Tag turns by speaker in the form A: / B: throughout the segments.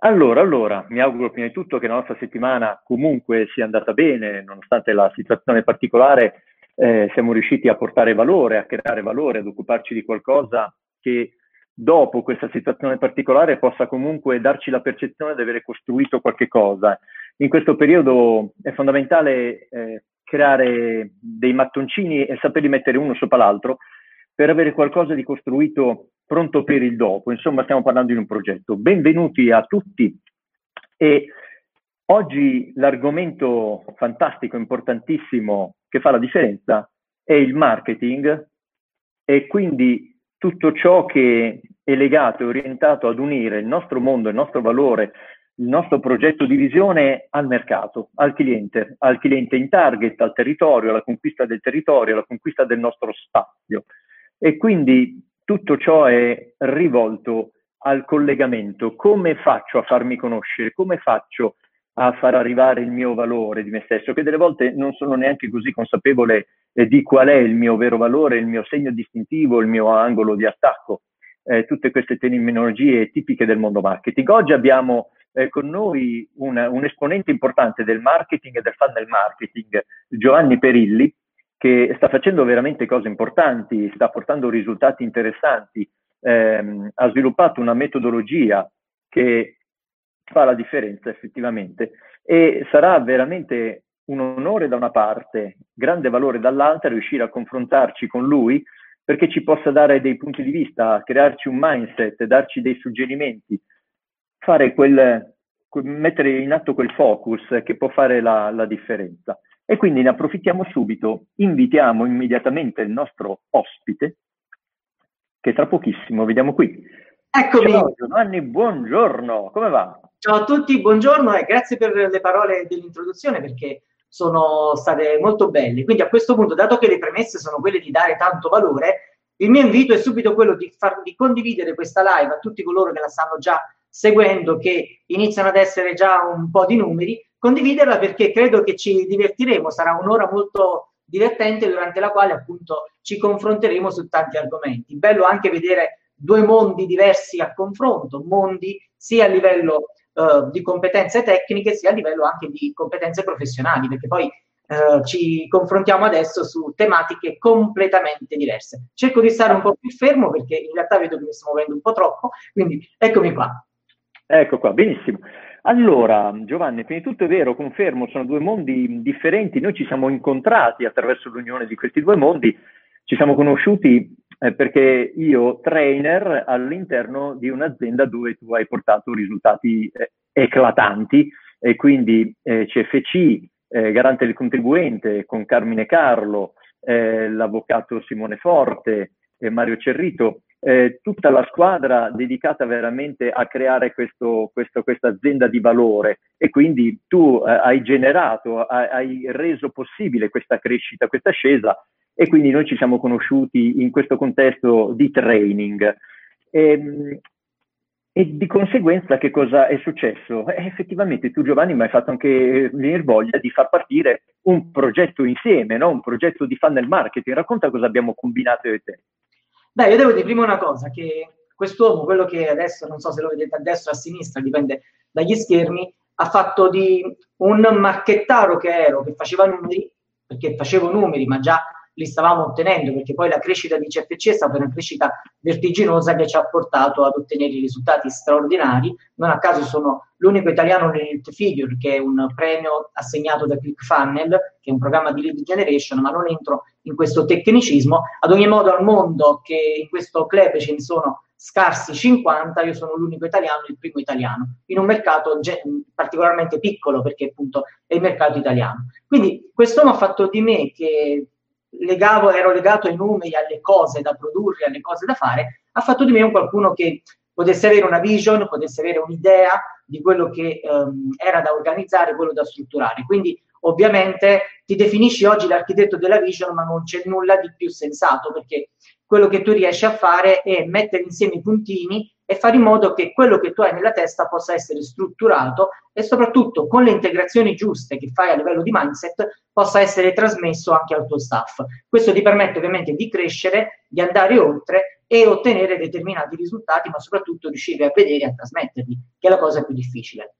A: Allora, allora, mi auguro prima di tutto che la nostra settimana comunque sia andata bene, nonostante la situazione particolare, eh, siamo riusciti a portare valore, a creare valore, ad occuparci di qualcosa che dopo questa situazione particolare possa comunque darci la percezione di avere costruito qualche cosa. In questo periodo è fondamentale eh, creare dei mattoncini e saperli mettere uno sopra l'altro per avere qualcosa di costruito pronto per il dopo. Insomma, stiamo parlando di un progetto. Benvenuti a tutti e oggi l'argomento fantastico, importantissimo che fa la differenza è il marketing e quindi tutto ciò che è legato e orientato ad unire il nostro mondo, il nostro valore, il nostro progetto di visione al mercato, al cliente, al cliente in target, al territorio, alla conquista del territorio, alla conquista del nostro spazio. E quindi tutto ciò è rivolto al collegamento. Come faccio a farmi conoscere? Come faccio a far arrivare il mio valore di me stesso? Che delle volte non sono neanche così consapevole eh, di qual è il mio vero valore, il mio segno distintivo, il mio angolo di attacco. Eh, tutte queste terminologie tipiche del mondo marketing. Oggi abbiamo eh, con noi un, un esponente importante del marketing e del funnel marketing, Giovanni Perilli, che sta facendo veramente cose importanti, sta portando risultati interessanti, ehm, ha sviluppato una metodologia che fa la differenza effettivamente e sarà veramente un onore da una parte, grande valore dall'altra riuscire a confrontarci con lui perché ci possa dare dei punti di vista, crearci un mindset, darci dei suggerimenti, fare quel, mettere in atto quel focus che può fare la, la differenza. E quindi ne approfittiamo subito, invitiamo immediatamente il nostro ospite, che tra pochissimo vediamo qui.
B: Eccomi.
A: Ciao Giovanni, buongiorno, come va?
B: Ciao a tutti, buongiorno e grazie per le parole dell'introduzione perché sono state molto belle. Quindi a questo punto, dato che le premesse sono quelle di dare tanto valore, il mio invito è subito quello di, far, di condividere questa live a tutti coloro che la stanno già seguendo, che iniziano ad essere già un po' di numeri, condividerla perché credo che ci divertiremo, sarà un'ora molto divertente durante la quale appunto ci confronteremo su tanti argomenti. Bello anche vedere due mondi diversi a confronto, mondi sia a livello uh, di competenze tecniche sia a livello anche di competenze professionali, perché poi uh, ci confrontiamo adesso su tematiche completamente diverse. Cerco di stare un po' più fermo perché in realtà vedo che mi sto muovendo un po' troppo, quindi eccomi qua.
A: Ecco qua, benissimo. Allora, Giovanni, prima di tutto è vero, confermo, sono due mondi differenti. Noi ci siamo incontrati attraverso l'unione di questi due mondi, ci siamo conosciuti eh, perché io trainer all'interno di un'azienda dove tu hai portato risultati eh, eclatanti e quindi eh, CFC, eh, garante del contribuente con Carmine Carlo, eh, l'avvocato Simone Forte, Mario Cerrito eh, tutta la squadra dedicata veramente a creare questo, questo, questa azienda di valore e quindi tu eh, hai generato, hai, hai, reso possibile questa crescita, questa ascesa e quindi noi ci siamo conosciuti in questo contesto di training. E, ehm, e di conseguenza che cosa è successo? Eh, effettivamente tu Giovanni mi hai fatto anche venire voglia di far partire un progetto insieme, no? un progetto di funnel marketing. Racconta cosa abbiamo combinato io e te.
B: Beh, io devo dire prima una cosa, che quest'uomo, quello che adesso, non so se lo vedete a destra o a sinistra, dipende dagli schermi, ha fatto di un marchettaro che ero, che faceva numeri, perché facevo numeri, ma già li stavamo ottenendo, perché poi la crescita di CFC è stata una crescita vertiginosa che ci ha portato ad ottenere risultati straordinari. Non a caso sono l'unico italiano nell'Elite Figure, che è un premio assegnato da ClickFunnel, che è un programma di lead generation, ma non entro in questo tecnicismo. Ad ogni modo al mondo che in questo club ce ne sono scarsi 50, io sono l'unico italiano, il primo italiano, in un mercato ge- particolarmente piccolo perché appunto è il mercato italiano. Quindi quest'uomo ha fatto di me che legavo, ero legato ai numeri, alle cose da produrre, alle cose da fare, ha fatto di me un qualcuno che potesse avere una vision, potesse avere un'idea di quello che um, era da organizzare, quello da strutturare. Quindi ovviamente ti definisci oggi l'architetto della vision, ma non c'è nulla di più sensato, perché quello che tu riesci a fare è mettere insieme i puntini e fare in modo che quello che tu hai nella testa possa essere strutturato e soprattutto con le integrazioni giuste che fai a livello di mindset possa essere trasmesso anche al tuo staff. Questo ti permette ovviamente di crescere, di andare oltre e ottenere determinati risultati, ma soprattutto riuscire a vedere e a trasmetterli, che è la cosa più difficile.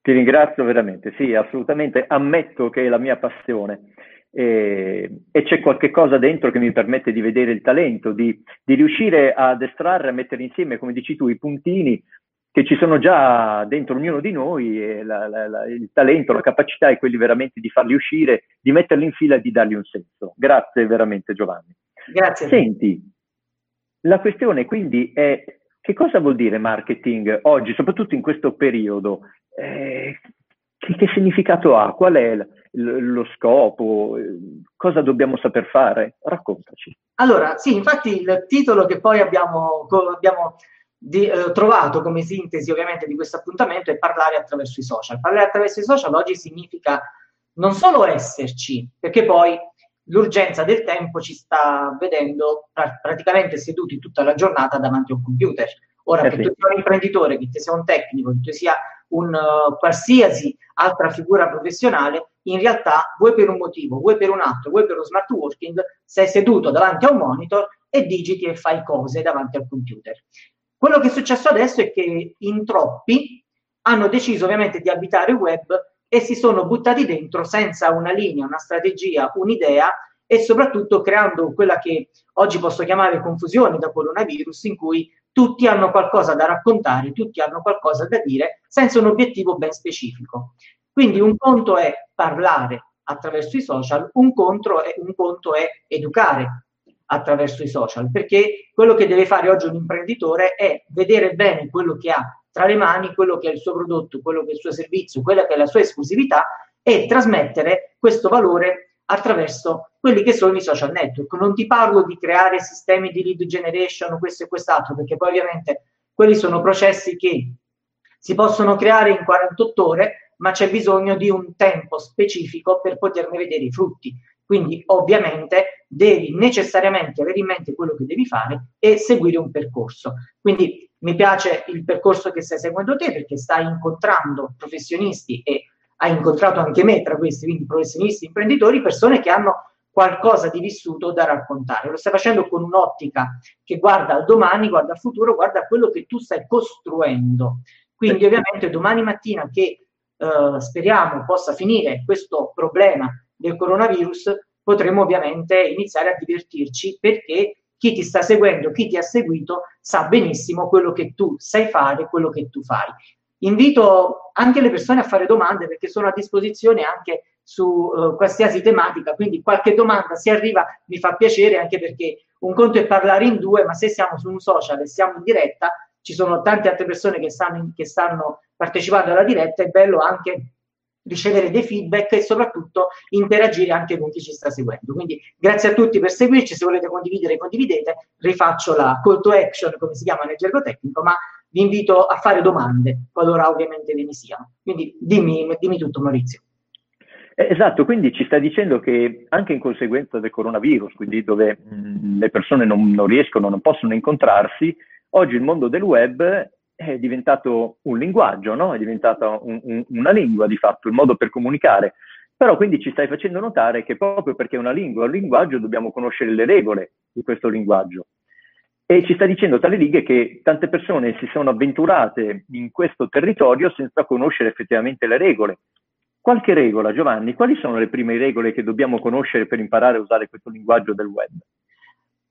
A: Ti ringrazio veramente, sì, assolutamente, ammetto che è la mia passione e, e c'è qualche cosa dentro che mi permette di vedere il talento, di, di riuscire ad estrarre, a mettere insieme, come dici tu, i puntini che ci sono già dentro ognuno di noi e la, la, la, il talento, la capacità è quelli veramente di farli uscire, di metterli in fila e di dargli un senso. Grazie veramente Giovanni.
B: Grazie.
A: Senti, la questione quindi è che cosa vuol dire marketing oggi, soprattutto in questo periodo? Eh, che, che, significato ha? Qual è lo scopo? Cosa dobbiamo saper fare? Raccontaci.
B: Allora, sì, infatti il titolo che poi abbiamo, abbiamo di, eh, trovato come sintesi ovviamente di questo appuntamento è parlare attraverso i social. Parlare attraverso i social oggi significa non solo esserci, perché poi l'urgenza del tempo ci sta vedendo pra- praticamente seduti tutta la giornata davanti a un computer. Ora, eh che sì. tu sia un imprenditore, che tu sia un tecnico, che tu sia un uh, qualsiasi altra figura professionale, in realtà, vuoi per un motivo, vuoi per un altro, vuoi per lo smart working, sei seduto davanti a un monitor e digiti e fai cose davanti al computer. Quello che è successo adesso è che in troppi hanno deciso ovviamente di abitare il web e si sono buttati dentro senza una linea, una strategia, un'idea e soprattutto creando quella che oggi posso chiamare confusione da coronavirus in cui tutti hanno qualcosa da raccontare, tutti hanno qualcosa da dire senza un obiettivo ben specifico. Quindi un conto è parlare attraverso i social, un è, un conto è educare attraverso i social, perché quello che deve fare oggi un imprenditore è vedere bene quello che ha tra le mani, quello che è il suo prodotto, quello che è il suo servizio, quella che è la sua esclusività e trasmettere questo valore attraverso quelli che sono i social network. Non ti parlo di creare sistemi di lead generation, questo e quest'altro, perché poi ovviamente quelli sono processi che si possono creare in 48 ore, ma c'è bisogno di un tempo specifico per poterne vedere i frutti. Quindi ovviamente devi necessariamente avere in mente quello che devi fare e seguire un percorso. Quindi mi piace il percorso che stai seguendo te perché stai incontrando professionisti e hai incontrato anche me tra questi, quindi professionisti, imprenditori, persone che hanno qualcosa di vissuto da raccontare. Lo stai facendo con un'ottica che guarda al domani, guarda al futuro, guarda a quello che tu stai costruendo. Quindi ovviamente domani mattina che eh, speriamo possa finire questo problema del coronavirus, potremo ovviamente iniziare a divertirci perché chi ti sta seguendo, chi ti ha seguito, sa benissimo quello che tu sai fare, quello che tu fai. Invito anche le persone a fare domande perché sono a disposizione anche su uh, qualsiasi tematica, quindi qualche domanda se arriva mi fa piacere anche perché un conto è parlare in due, ma se siamo su un social e siamo in diretta, ci sono tante altre persone che stanno, che stanno partecipando alla diretta, è bello anche ricevere dei feedback e soprattutto interagire anche con chi ci sta seguendo. Quindi grazie a tutti per seguirci, se volete condividere condividete, rifaccio la call to action come si chiama nel gergo tecnico, ma vi invito a fare domande, qualora ovviamente ve ne siano. Quindi dimmi, dimmi tutto Maurizio.
A: Eh, esatto, quindi ci sta dicendo che anche in conseguenza del coronavirus, quindi dove mh, le persone non, non riescono, non possono incontrarsi, oggi il mondo del web è diventato un linguaggio, no? è diventata un, un, una lingua di fatto, il modo per comunicare. Però quindi ci stai facendo notare che proprio perché è una lingua, un linguaggio, dobbiamo conoscere le regole di questo linguaggio. E ci sta dicendo tale righe che tante persone si sono avventurate in questo territorio senza conoscere effettivamente le regole. Qualche regola, Giovanni, quali sono le prime regole che dobbiamo conoscere per imparare a usare questo linguaggio del web?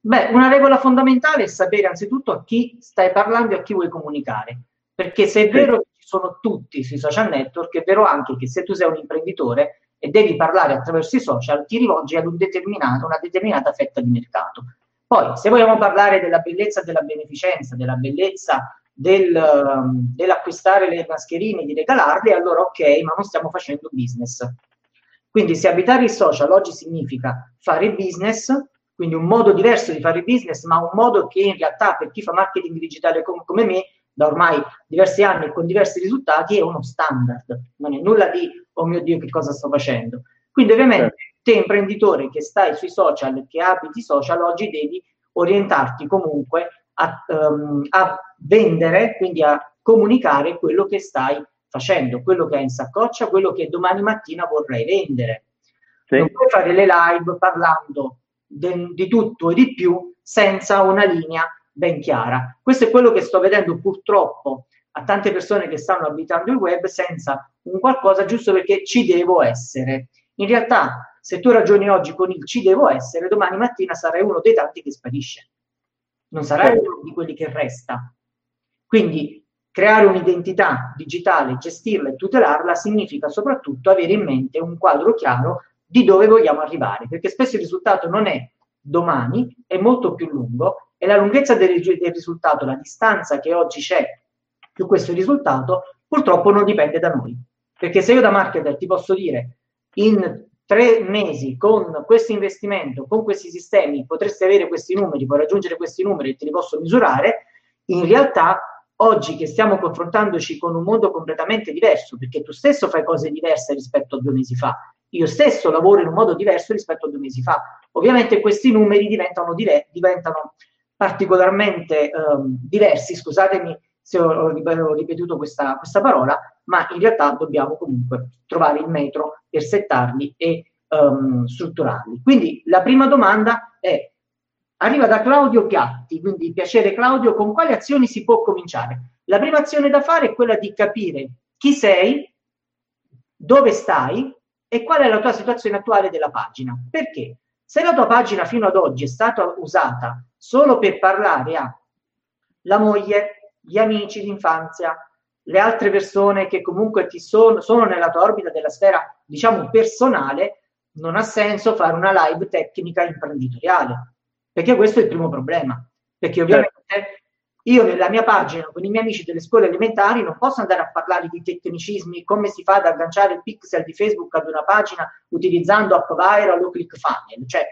B: Beh, una regola fondamentale è sapere anzitutto a chi stai parlando e a chi vuoi comunicare. Perché se è vero che ci sono tutti sui social network, è vero anche che se tu sei un imprenditore e devi parlare attraverso i social, ti rivolgi ad un una determinata fetta di mercato. Poi, se vogliamo parlare della bellezza della beneficenza, della bellezza del, um, dell'acquistare le mascherine, di regalarle, allora ok, ma non stiamo facendo business. Quindi se abitare il social oggi significa fare business, quindi un modo diverso di fare business, ma un modo che in realtà per chi fa marketing digitale com- come me, da ormai diversi anni e con diversi risultati, è uno standard. Non è nulla di, oh mio Dio, che cosa sto facendo. Quindi ovviamente eh. te imprenditore che stai sui social, che abiti social, oggi devi orientarti comunque a, um, a vendere, quindi a comunicare quello che stai facendo, quello che hai in saccoccia, quello che domani mattina vorrai vendere. Sì. Non puoi fare le live parlando de, di tutto e di più senza una linea ben chiara. Questo è quello che sto vedendo purtroppo a tante persone che stanno abitando il web senza un qualcosa giusto perché ci devo essere. In realtà, se tu ragioni oggi con il ci devo essere, domani mattina sarai uno dei tanti che sparisce. Non sarai certo. uno di quelli che resta. Quindi creare un'identità digitale, gestirla e tutelarla significa soprattutto avere in mente un quadro chiaro di dove vogliamo arrivare, perché spesso il risultato non è domani, è molto più lungo e la lunghezza del, del risultato, la distanza che oggi c'è su questo risultato, purtroppo non dipende da noi. Perché se io da marketer ti posso dire in tre mesi con questo investimento, con questi sistemi, potresti avere questi numeri, puoi raggiungere questi numeri e te li posso misurare, in realtà oggi che stiamo confrontandoci con un mondo completamente diverso, perché tu stesso fai cose diverse rispetto a due mesi fa, io stesso lavoro in un modo diverso rispetto a due mesi fa. Ovviamente questi numeri diventano, dive- diventano particolarmente um, diversi, scusatemi se ho, ho ripetuto questa, questa, parola, ma in realtà dobbiamo comunque trovare il metro per settarli e um, strutturarli. Quindi la prima domanda è, arriva da Claudio Piatti, quindi piacere Claudio, con quali azioni si può cominciare? La prima azione da fare è quella di capire chi sei, dove stai e qual è la tua situazione attuale della pagina. Perché? Se la tua pagina fino ad oggi è stata usata solo per parlare a la moglie, gli amici d'infanzia, le altre persone che comunque ti sono, sono nella tua orbita della sfera, diciamo, personale, non ha senso fare una live tecnica imprenditoriale. Perché questo è il primo problema. Perché ovviamente io nella mia pagina con i miei amici delle scuole elementari non posso andare a parlare di tecnicismi, come si fa ad agganciare il pixel di Facebook ad una pagina utilizzando AppViral o ClickFunnels. Cioè,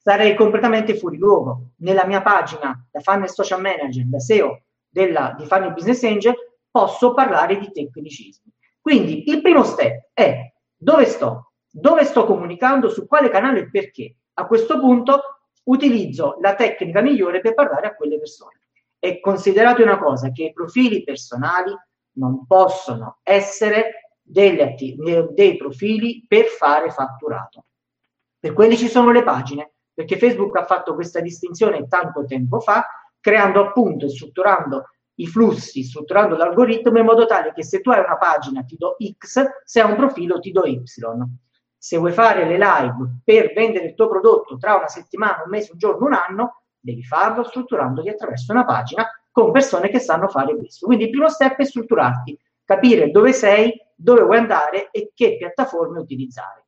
B: sarei completamente fuori luogo. Nella mia pagina da Funnel Social Manager, da SEO della, di Funnel Business Angel, posso parlare di tecnicismi. Quindi il primo step è dove sto? Dove sto comunicando? Su quale canale e perché? A questo punto utilizzo la tecnica migliore per parlare a quelle persone. E considerate una cosa, che i profili personali non possono essere atti- dei profili per fare fatturato. Per quelli ci sono le pagine, perché Facebook ha fatto questa distinzione tanto tempo fa, creando appunto e strutturando i flussi, strutturando l'algoritmo in modo tale che se tu hai una pagina ti do X, se hai un profilo ti do Y. Se vuoi fare le live per vendere il tuo prodotto tra una settimana, un mese, un giorno, un anno, devi farlo strutturandoti attraverso una pagina con persone che sanno fare questo. Quindi il primo step è strutturarti, capire dove sei, dove vuoi andare e che piattaforme utilizzare.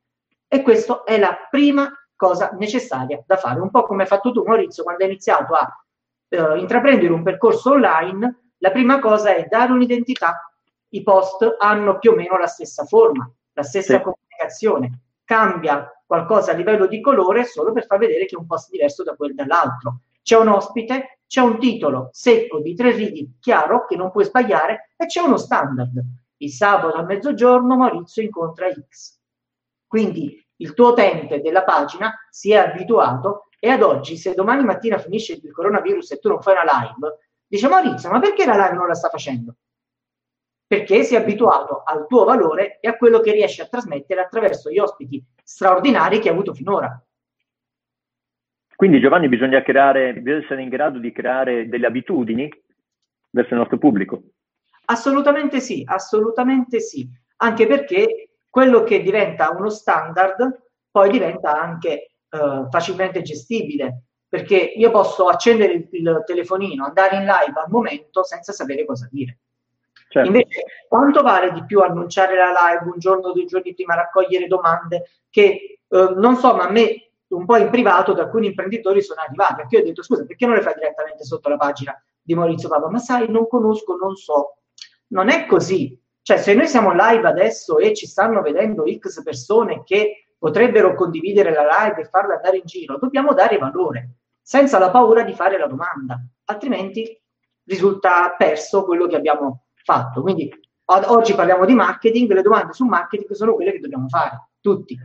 B: E questa è la prima cosa necessaria da fare, un po' come hai fatto tu Maurizio quando hai iniziato a eh, intraprendere un percorso online, la prima cosa è dare un'identità. I post hanno più o meno la stessa forma, la stessa sì. comunicazione. Cambia qualcosa a livello di colore solo per far vedere che è un post diverso da quello dall'altro. C'è un ospite, c'è un titolo secco di tre righe, chiaro, che non puoi sbagliare, e c'è uno standard. Il sabato a mezzogiorno Maurizio incontra X. Quindi il tuo utente della pagina si è abituato e ad oggi, se domani mattina finisce il coronavirus e tu non fai una live, dice Maurizio, ma perché la live non la sta facendo? Perché si è abituato al tuo valore e a quello che riesci a trasmettere attraverso gli ospiti straordinari che hai avuto finora.
A: Quindi Giovanni bisogna creare, bisogna essere in grado di creare delle abitudini verso il nostro pubblico.
B: Assolutamente sì, assolutamente sì, anche perché quello che diventa uno standard poi diventa anche eh, facilmente gestibile, perché io posso accendere il, il, telefonino, andare in live al momento senza sapere cosa dire. Certo. Invece, quanto vale di più annunciare la live un giorno o due giorni prima, raccogliere domande che eh, non so, ma a me un po' in privato da alcuni imprenditori sono arrivati, perché io ho detto scusa, perché non le fai direttamente sotto la pagina di Maurizio Papa? Ma sai, non conosco, non so. Non è così. Cioè, se noi siamo live adesso e ci stanno vedendo X persone che potrebbero condividere la live e farla andare in giro, dobbiamo dare valore, senza la paura di fare la domanda, altrimenti risulta perso quello che abbiamo fatto. Quindi oggi parliamo di marketing, le domande sul marketing sono quelle che dobbiamo fare, tutti.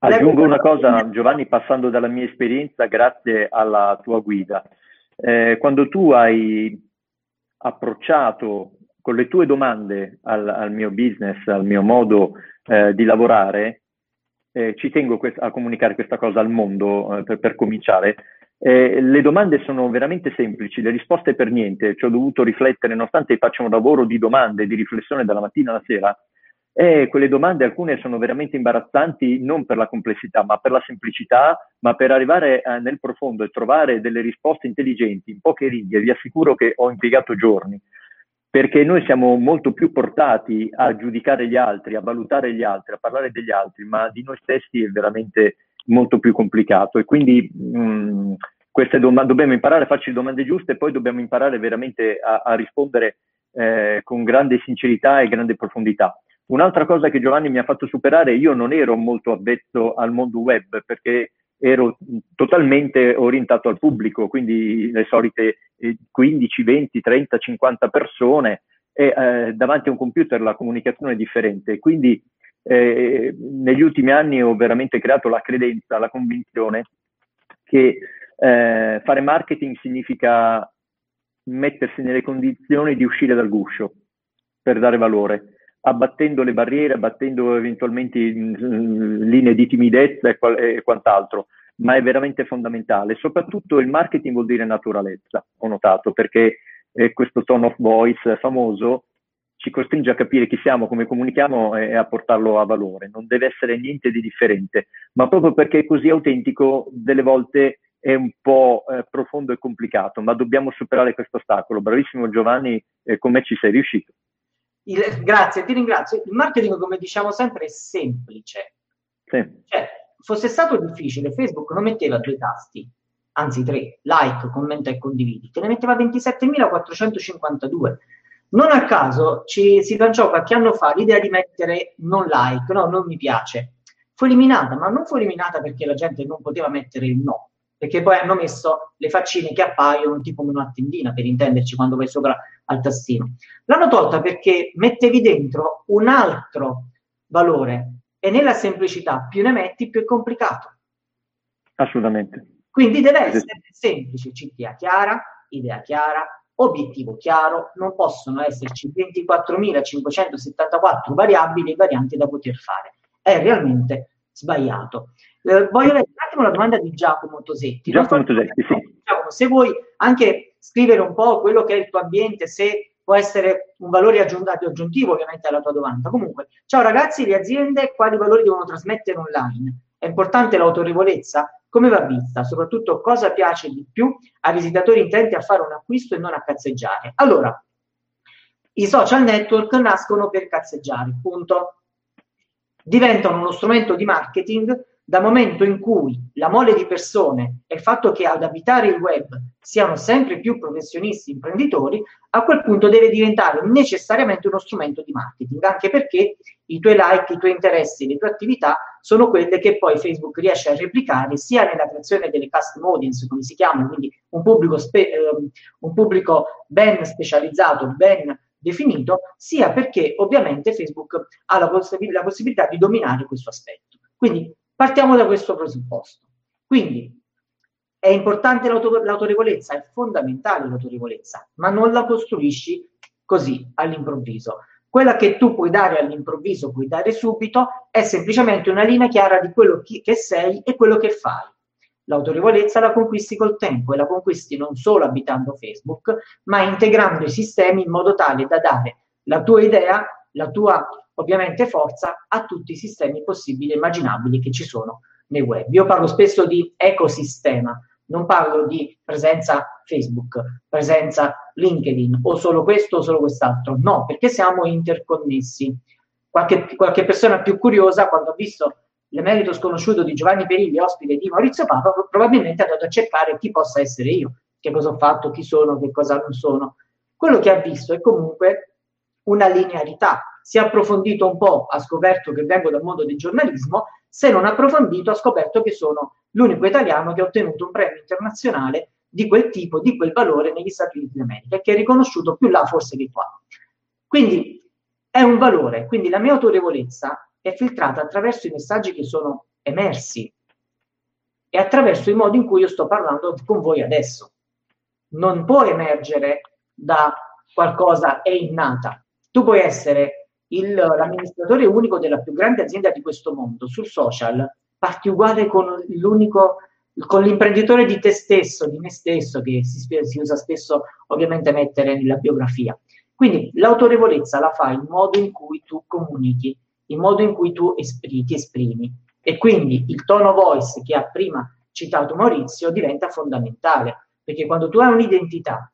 A: Aggiungo una cosa, Giovanni, passando dalla mia esperienza, grazie alla tua guida. Eh, quando tu hai approcciato con le tue domande al, al mio business, al mio modo eh, di lavorare, eh, ci tengo a comunicare questa cosa al mondo eh, per, per, cominciare. Eh, le domande sono veramente semplici, le risposte per niente, ci ho dovuto riflettere, nonostante faccia un lavoro di domande, di riflessione dalla mattina alla sera, e quelle domande alcune sono veramente imbarazzanti non per la complessità, ma per la semplicità, ma per arrivare eh, nel profondo e trovare delle risposte intelligenti in poche righe. Vi assicuro che ho impiegato giorni, perché noi siamo molto più portati a giudicare gli altri, a valutare gli altri, a parlare degli altri, ma di noi stessi è veramente molto più complicato. E quindi mh, mm, queste domande, dobbiamo imparare a farci le domande giuste e poi dobbiamo imparare veramente a, a rispondere eh, con grande sincerità e grande profondità. Un'altra cosa che Giovanni mi ha fatto superare, io non ero molto avvezzo al mondo web perché ero totalmente orientato al pubblico, quindi le solite 15, 20, 30, 50 persone e eh, davanti a un computer la comunicazione è differente. Quindi eh, negli ultimi anni ho veramente creato la credenza, la convinzione che eh, fare marketing significa mettersi nelle condizioni di uscire dal guscio per dare valore abbattendo le barriere, abbattendo eventualmente linee di timidezza e, e quant'altro, ma è veramente fondamentale. Soprattutto il marketing vuol dire naturalezza, ho notato, perché eh, questo tone of voice famoso ci costringe a capire chi siamo, come comunichiamo e a portarlo a valore. Non deve essere niente di differente, ma proprio perché è così autentico, delle volte è un po' eh, profondo e complicato, ma dobbiamo superare questo ostacolo. Bravissimo Giovanni, eh, come ci sei riuscito?
B: Il, grazie, ti ringrazio. Il marketing, come diciamo sempre, è semplice. Sì. Cioè, fosse stato difficile, Facebook non metteva due tasti, anzi tre, like, commenta e condividi, te ne metteva 27.452. Non a caso ci, si lanciò qualche anno fa l'idea di mettere non like, no, non mi piace. Fu eliminata, ma non fu eliminata perché la gente non poteva mettere il no, perché poi hanno messo le faccine che appaiono tipo una tendina, per intenderci, quando vai sopra al tastino. L'hanno tolta perché mettevi dentro un altro valore e nella semplicità più ne metti più è complicato.
A: Assolutamente.
B: Quindi deve essere semplice, CTA chiara, idea chiara, obiettivo chiaro, non possono esserci 24.574 variabili e varianti da poter fare. È realmente sbagliato. Eh, voglio leggere un attimo la domanda di Giacomo Tosetti.
A: Giacomo Tosetti, sì.
B: Giacomo, se vuoi anche scrivere un po' quello che è il tuo ambiente, se può essere un valore aggiuntivo ovviamente alla tua domanda. Comunque, ciao ragazzi, le aziende quali valori devono trasmettere online? È importante l'autorevolezza? Come va vista? Soprattutto cosa piace di più ai visitatori intenti a fare un acquisto e non a cazzeggiare? Allora, i social network nascono per cazzeggiare, punto. Diventano uno strumento di marketing dal momento in cui la mole di persone e il fatto che ad abitare il web siano sempre più professionisti imprenditori, a quel punto deve diventare necessariamente uno strumento di marketing, anche perché i tuoi like, i tuoi interessi, le tue attività sono quelle che poi Facebook riesce a replicare sia nella creazione delle custom audience, come si chiama, quindi un pubblico, spe- eh, un pubblico ben specializzato, ben definito, sia perché ovviamente Facebook ha la, poss- la possibilità di dominare questo aspetto. Quindi Partiamo da questo presupposto. Quindi è importante l'auto- l'autorevolezza, è fondamentale l'autorevolezza, ma non la costruisci così all'improvviso. Quella che tu puoi dare all'improvviso, puoi dare subito, è semplicemente una linea chiara di quello che sei e quello che fai. L'autorevolezza la conquisti col tempo e la conquisti non solo abitando Facebook, ma integrando i sistemi in modo tale da dare la tua idea, la tua ovviamente forza a tutti i sistemi possibili e immaginabili che ci sono nel web. Io parlo spesso di ecosistema, non parlo di presenza Facebook, presenza LinkedIn o solo questo o solo quest'altro, no, perché siamo interconnessi. Qualche, qualche persona più curiosa, quando ha visto l'emerito sconosciuto di Giovanni Perilli, ospite di Maurizio Papa, probabilmente è andato a cercare chi possa essere io, che cosa ho fatto, chi sono, che cosa non sono. Quello che ha visto è comunque una linearità, si è approfondito un po', ha scoperto che vengo dal mondo del giornalismo, se non approfondito ha scoperto che sono l'unico italiano che ha ottenuto un premio internazionale di quel tipo, di quel valore negli Stati Uniti d'America che è riconosciuto più là forse che qua. Quindi è un valore, quindi la mia autorevolezza è filtrata attraverso i messaggi che sono emersi e attraverso i modi in cui io sto parlando con voi adesso. Non può emergere da qualcosa è innata. Tu puoi essere il, l'amministratore unico della più grande azienda di questo mondo sul social, parti uguale con l'unico con l'imprenditore di te stesso, di me stesso, che si, si, usa spesso ovviamente mettere nella biografia. Quindi l'autorevolezza la fai in modo in cui tu comunichi, in modo in cui tu esprimi, ti esprimi. E quindi il tono voice che ha prima citato Maurizio diventa fondamentale, perché quando tu hai un'identità,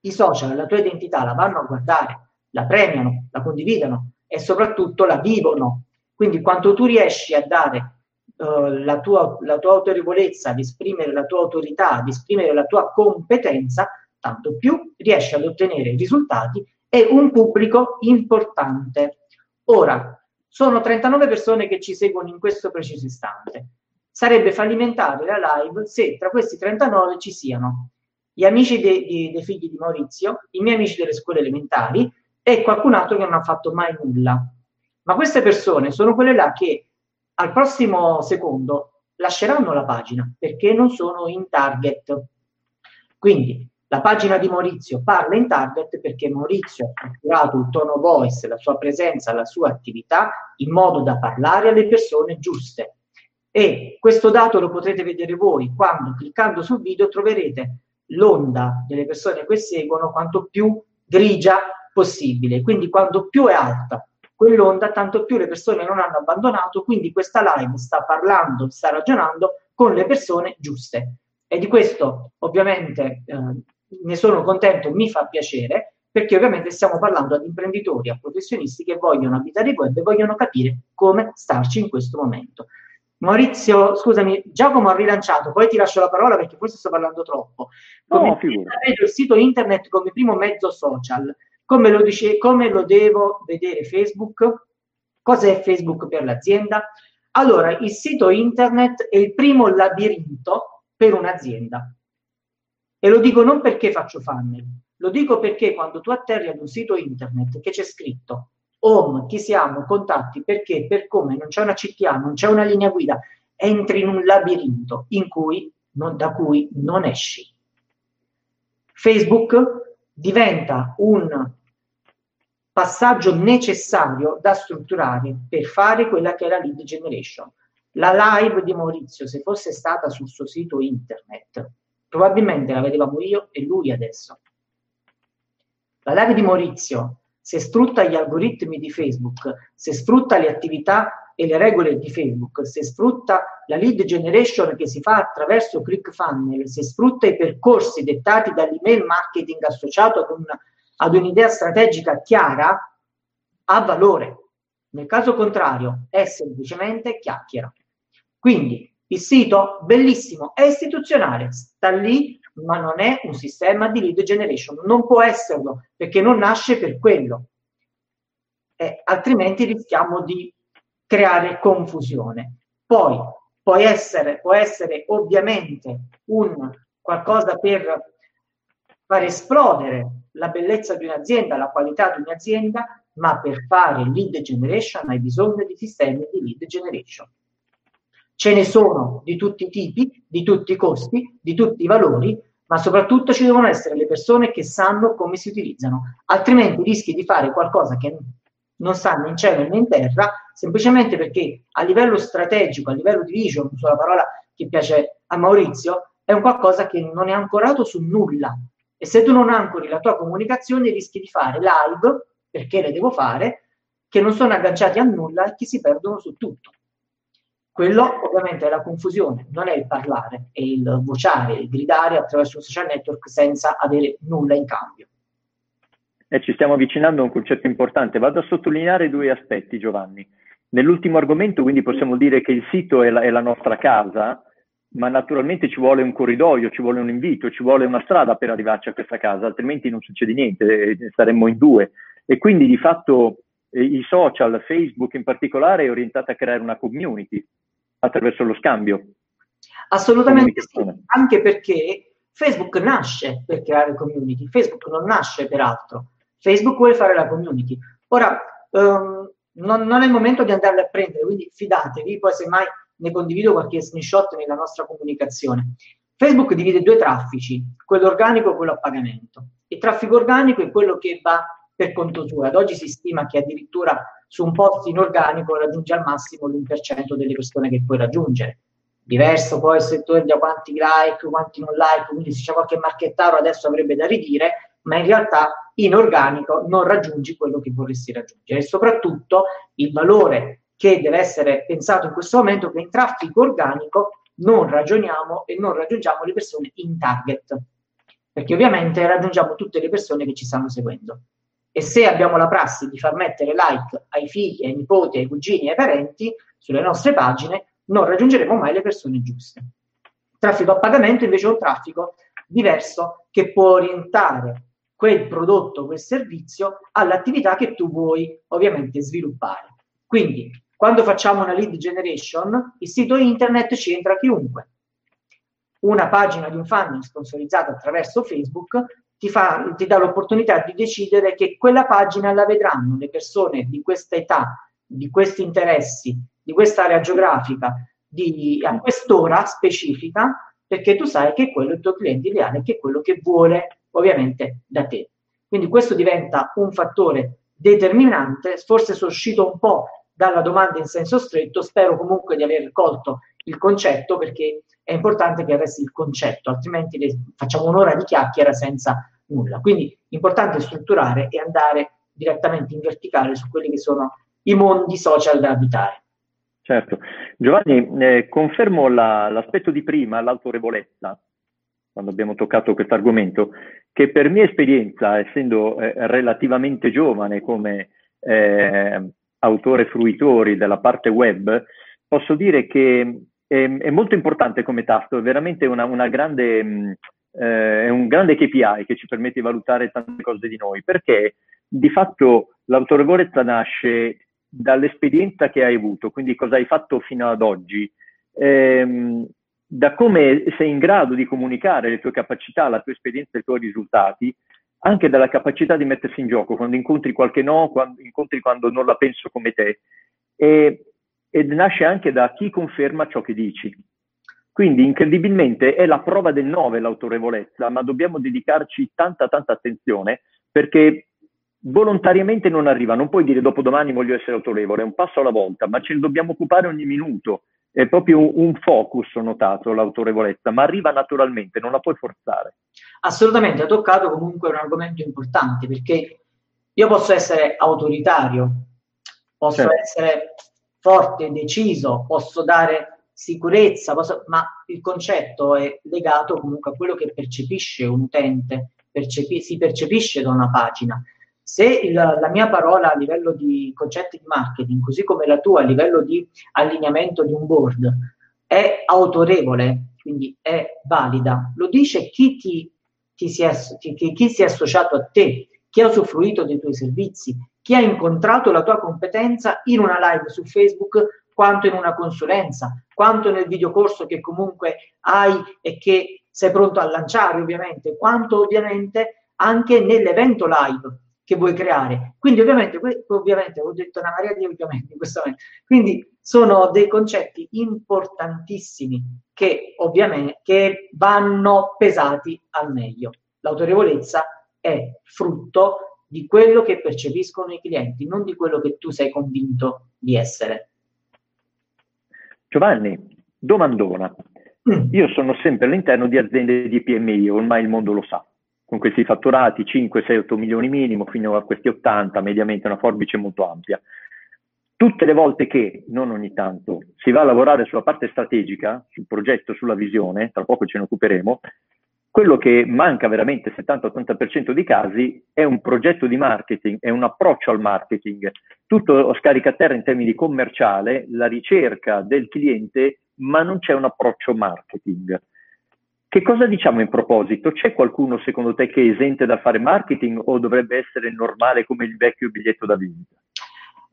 B: i social, la tua identità la vanno a guardare, la premiano, la condividono e soprattutto la vivono. Quindi quando tu riesci a dare uh, la, tua, la tua autorevolezza, ad esprimere la tua autorità, ad esprimere la tua competenza, tanto più riesci ad ottenere risultati e un pubblico importante. Ora, sono 39 persone che ci seguono in questo preciso istante. Sarebbe fallimentare la live se tra questi 39 ci siano gli amici dei, dei, dei figli di Maurizio, i miei amici delle scuole elementari, e qualcun altro che non ha fatto mai nulla. Ma queste persone sono quelle là che al prossimo secondo lasceranno la pagina perché non sono in target. Quindi la pagina di Maurizio parla in target perché Maurizio ha curato il tono voice, la sua presenza, la sua attività in modo da parlare alle persone giuste. E questo dato lo potrete vedere voi quando cliccando sul video troverete l'onda delle persone che seguono quanto più grigia possibile. Quindi quando più è alta quell'onda, tanto più le persone non hanno abbandonato, quindi questa live sta parlando, sta ragionando con le persone giuste. E di questo ovviamente eh, ne sono contento, mi fa piacere, perché ovviamente stiamo parlando ad imprenditori, a professionisti che vogliono abitare il web e vogliono capire come starci in questo momento. Maurizio, scusami, Giacomo ha rilanciato, poi ti lascio la parola perché forse sto parlando troppo. Come no, vedo il sito internet come primo mezzo social. Come lo, dice, come lo devo vedere Facebook? Cos'è Facebook per l'azienda? Allora, il sito internet è il primo labirinto per un'azienda. E lo dico non perché faccio funnel, lo dico perché quando tu atterri ad un sito internet che c'è scritto home, chi siamo, contatti, perché, per come, non c'è una CTA, non c'è una linea guida, entri in un labirinto in cui, non, da cui non esci. Facebook diventa un passaggio necessario da strutturare per fare quella che è la lead generation. La live di Maurizio, se fosse stata sul suo sito internet, probabilmente la vedevamo io e lui adesso. La live di Maurizio se sfrutta gli algoritmi di Facebook, se sfrutta le attività e le regole di Facebook, se sfrutta la lead generation che si fa attraverso ClickFunnels, se sfrutta i percorsi dettati dall'email marketing associato ad, un, ad un'idea strategica chiara, ha valore. Nel caso contrario, è semplicemente chiacchiera. Quindi il sito, bellissimo, è istituzionale, sta lì ma non è un sistema di lead generation, non può esserlo perché non nasce per quello, eh, altrimenti rischiamo di creare confusione. Poi può essere, può essere ovviamente un qualcosa per far esplodere la bellezza di un'azienda, la qualità di un'azienda, ma per fare lead generation hai bisogno di sistemi di lead generation. Ce ne sono di tutti i tipi, di tutti i costi, di tutti i valori, ma soprattutto ci devono essere le persone che sanno come si utilizzano, altrimenti rischi di fare qualcosa che non sa né in cielo né in terra, semplicemente perché a livello strategico, a livello di vision, uso la parola che piace a Maurizio, è un qualcosa che non è ancorato su nulla. E se tu non ancori la tua comunicazione rischi di fare live, perché le devo fare, che non sono agganciati a nulla e che si perdono su tutto. Quello ovviamente è la confusione, non è il parlare, è il vociare, il gridare attraverso un social network senza avere nulla in cambio.
A: E ci stiamo avvicinando a un concetto importante. Vado a sottolineare due aspetti, Giovanni. Nell'ultimo argomento, quindi, possiamo dire che il sito è la, è la nostra casa, ma naturalmente ci vuole un corridoio, ci vuole un invito, ci vuole una strada per arrivarci a questa casa, altrimenti non succede niente, eh, saremmo in due. E quindi di fatto eh, i social, Facebook in particolare, è orientata a creare una community attraverso lo scambio.
B: Assolutamente sì, anche perché Facebook nasce per creare community, Facebook non nasce per altro, Facebook vuole fare la community. Ora, um, non, non, è il momento di andarle a prendere, quindi fidatevi, poi semmai ne condivido qualche screenshot nella nostra comunicazione. Facebook divide due traffici, quello organico e quello a pagamento. Il traffico organico è quello che va per conto suo. Ad oggi si stima che addirittura su un post in organico raggiunge al massimo l'1% delle persone che puoi raggiungere. Diverso poi il settore da quanti like, quanti non like, quindi se c'è qualche marchettaro adesso avrebbe da ridire, ma in realtà in organico non raggiungi quello che vorresti raggiungere. E soprattutto il valore che deve essere pensato in questo momento è che in traffico organico non ragioniamo e non raggiungiamo le persone in target, perché ovviamente raggiungiamo tutte le persone che ci stanno seguendo. E se abbiamo la prassi di far mettere like ai figli, ai nipoti, ai cugini, ai parenti sulle nostre pagine, non raggiungeremo mai le persone giuste. Traffico a pagamento invece è un traffico diverso che può orientare quel prodotto, quel servizio all'attività che tu vuoi ovviamente sviluppare. Quindi, quando facciamo una lead generation, il sito internet ci entra chiunque. Una pagina di un funnel sponsorizzata attraverso Facebook ti, fa, ti dà l'opportunità di decidere che quella pagina la vedranno le persone di questa età, di questi interessi, di questa area geografica, di, a quest'ora specifica, perché tu sai che quello è il tuo cliente ideale, che è quello che vuole ovviamente da te. Quindi questo diventa un fattore determinante, forse sono uscito un po' dalla domanda in senso stretto, spero comunque di aver colto il concetto perché è importante che resti il concetto, altrimenti facciamo un'ora di chiacchiera senza nulla. Quindi importante strutturare e andare direttamente in verticale su quelli che sono i mondi social da abitare.
A: Certo. Giovanni, eh, confermo la, l'aspetto di prima, l'autorevolezza, quando abbiamo toccato questo argomento, che per mia esperienza, essendo eh, relativamente giovane come eh, autore fruitori della parte web, posso dire che è, è molto importante come tasto, è veramente una, una grande, mh, eh, un grande KPI che ci permette di valutare tante cose di noi, perché di fatto l'autorevolezza nasce dall'esperienza che hai avuto, quindi cosa hai fatto fino ad oggi, ehm, da come sei in grado di comunicare le tue capacità, la tua esperienza e i tuoi risultati, anche dalla capacità di mettersi in gioco quando incontri qualche no, quando incontri quando non la penso come te. E, ed nasce anche da chi conferma ciò che dici. Quindi incredibilmente è la prova del 9 l'autorevolezza, ma dobbiamo dedicarci tanta tanta attenzione perché volontariamente non arriva, non puoi dire dopodomani voglio essere autorevole, è un passo alla volta, ma ce ne dobbiamo occupare ogni minuto. È proprio un focus, ho notato, l'autorevolezza, ma arriva naturalmente, non la puoi forzare.
B: Assolutamente, ha toccato comunque un argomento importante perché io posso essere autoritario, posso certo. essere forte, deciso, posso dare sicurezza, posso, ma il concetto è legato comunque a quello che percepisce un utente, percepi, si percepisce da una pagina. Se il, la mia parola a livello di concetti di marketing, così come la tua a livello di allineamento di un board, è autorevole, quindi è valida, lo dice chi, ti, ti si è, chi, chi si è associato a te, chi ha usufruito dei tuoi servizi, chi ha incontrato la tua competenza in una live su Facebook quanto in una consulenza, quanto nel videocorso che comunque hai e che sei pronto a lanciare ovviamente, quanto ovviamente anche nell'evento live che vuoi creare. Quindi ovviamente, ovviamente ho detto una marea di ovviamente in questo momento. Quindi sono dei concetti importantissimi che ovviamente che vanno pesati al meglio. L'autorevolezza è frutto di quello che percepiscono i clienti, non di quello che tu sei convinto di essere.
A: Giovanni, domandona. Mm. Io sono sempre all'interno di aziende di PMI, ormai il mondo lo sa con questi fatturati 5, 6, 8 milioni minimo fino a questi 80, mediamente una forbice molto ampia. Tutte le volte che, non ogni tanto, si va a lavorare sulla parte strategica, sul progetto, sulla visione, tra poco ce ne occuperemo, quello che manca veramente 70-80% dei casi è un progetto di marketing, è un approccio al marketing. Tutto scarica a terra in termini commerciale, la ricerca del cliente, ma non c'è un approccio marketing. Che cosa diciamo in proposito? C'è qualcuno secondo te che è esente da fare marketing o dovrebbe essere normale come il vecchio biglietto da visita?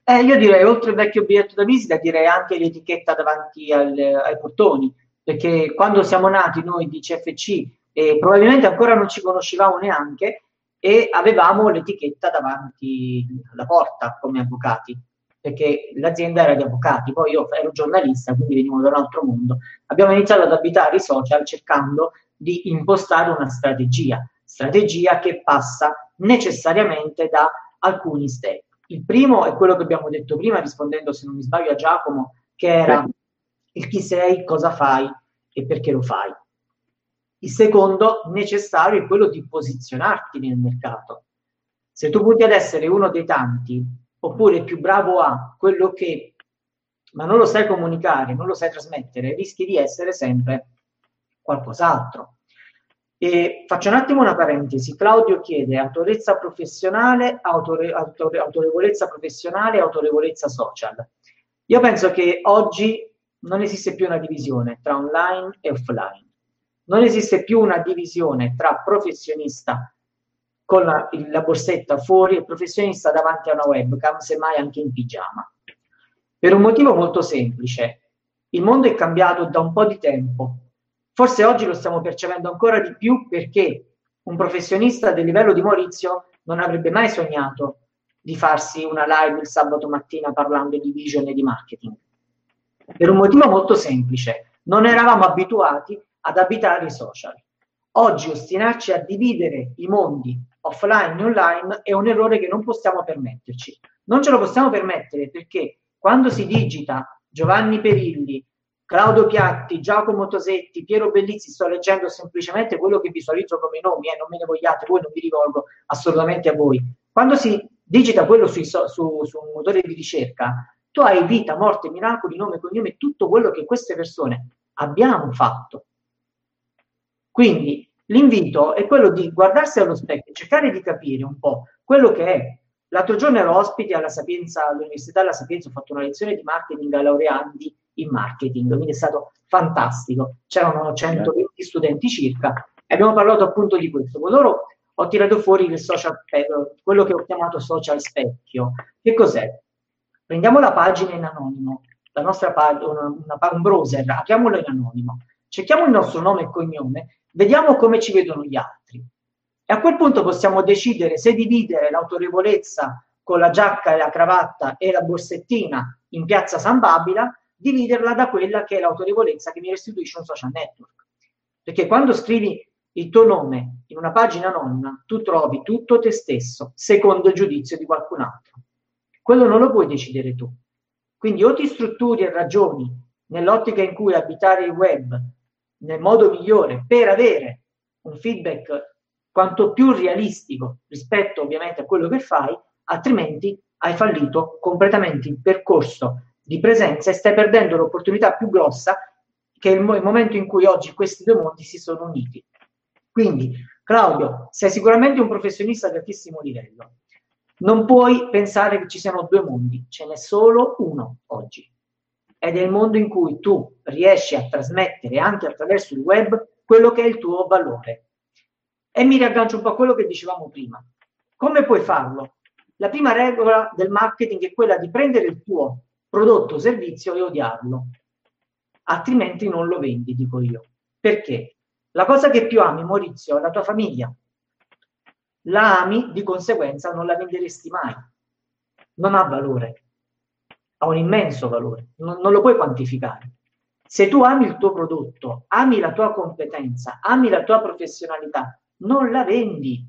B: Eh, io direi, oltre il vecchio biglietto da visita, direi anche l'etichetta davanti al, ai portoni, perché quando siamo nati noi di CFC e probabilmente ancora non ci conoscevamo neanche e avevamo l'etichetta davanti alla porta come avvocati perché l'azienda era di avvocati, poi io ero giornalista, quindi venivo da un altro mondo. Abbiamo iniziato ad abitare i social cercando di impostare una strategia, strategia che passa necessariamente da alcuni step. Il primo è quello che abbiamo detto prima, rispondendo se non mi sbaglio a Giacomo, che era il chi sei, cosa fai e perché lo fai. Il secondo necessario è quello di posizionarti nel mercato. Se tu punti ad essere uno dei tanti, oppure più bravo a quello che, ma non lo sai comunicare, non lo sai trasmettere, rischi di essere sempre qualcos'altro. E faccio un attimo una parentesi. Claudio chiede autorevolezza professionale, autore, autore, autorevolezza professionale e autorevolezza social. Io penso che oggi non esiste più una divisione tra online e offline. Non esiste più una divisione tra professionista con la, la borsetta fuori e professionista davanti a una webcam, semmai anche in pigiama. Per un motivo molto semplice. Il mondo è cambiato da un po' di tempo. Forse oggi lo stiamo percependo ancora di più perché un professionista del livello di Maurizio non avrebbe mai sognato di farsi una live il sabato mattina parlando di vision e di marketing. Per un motivo molto semplice, non eravamo abituati ad abitare i social. Oggi ostinarci a dividere i mondi offline e online è un errore che non possiamo permetterci. Non ce lo possiamo permettere perché quando si digita Giovanni Perilli, Claudio Piatti, Giacomo Tosetti, Piero Bellizzi, sto leggendo semplicemente quello che visualizzo come nomi, eh, non me ne vogliate, voi non vi rivolgo assolutamente a voi. Quando si digita quello sui, su, su un motore di ricerca, tu hai vita, morte, miracoli, nome, cognome, tutto quello che queste persone abbiamo fatto. Quindi l'invito è quello di guardarsi allo specchio, cercare di capire un po' quello che è. L'altro giorno ero ospite alla Sapienza, all'Università della Sapienza, ho fatto una lezione di marketing ai laureandi in marketing, quindi è stato fantastico. C'erano 120 studenti circa e abbiamo parlato appunto di questo. Con loro ho tirato fuori il social, quello che ho chiamato social specchio. Che cos'è? Prendiamo la pagina in anonimo, la nostra pagina, un browser, apriamolo in anonimo, cerchiamo il nostro nome e cognome, vediamo come ci vedono gli altri. E a quel punto possiamo decidere se dividere l'autorevolezza con la giacca e la cravatta e la borsettina in piazza San Babila, dividerla da quella che è l'autorevolezza che mi restituisce un social network. Perché quando scrivi il tuo nome in una pagina anonima, tu trovi tutto te stesso, secondo il giudizio di qualcun altro. Quello non lo puoi decidere tu. Quindi o ti strutturi e ragioni nell'ottica in cui abitare il web nel modo migliore per avere un feedback quanto più realistico rispetto ovviamente a quello che fai, altrimenti hai fallito completamente il percorso di presenza e stai perdendo l'opportunità più grossa che è il, mo- il momento in cui oggi questi due mondi si sono uniti. Quindi, Claudio, sei sicuramente un professionista di altissimo livello. Non puoi pensare che ci siano due mondi, ce n'è solo uno oggi. Ed è il mondo in cui tu riesci a trasmettere anche attraverso il web quello che è il tuo valore. E mi riaggancio un po' a quello che dicevamo prima. Come puoi farlo? La prima regola del marketing è quella di prendere il tuo prodotto o servizio e odiarlo. Altrimenti non lo vendi, dico io. Perché? La cosa che più ami, Maurizio, è la tua famiglia, la ami, di conseguenza non la venderesti mai. Non ha valore, ha un immenso valore, non, non lo puoi quantificare. Se tu ami il tuo prodotto, ami la tua competenza, ami la tua professionalità, non la vendi.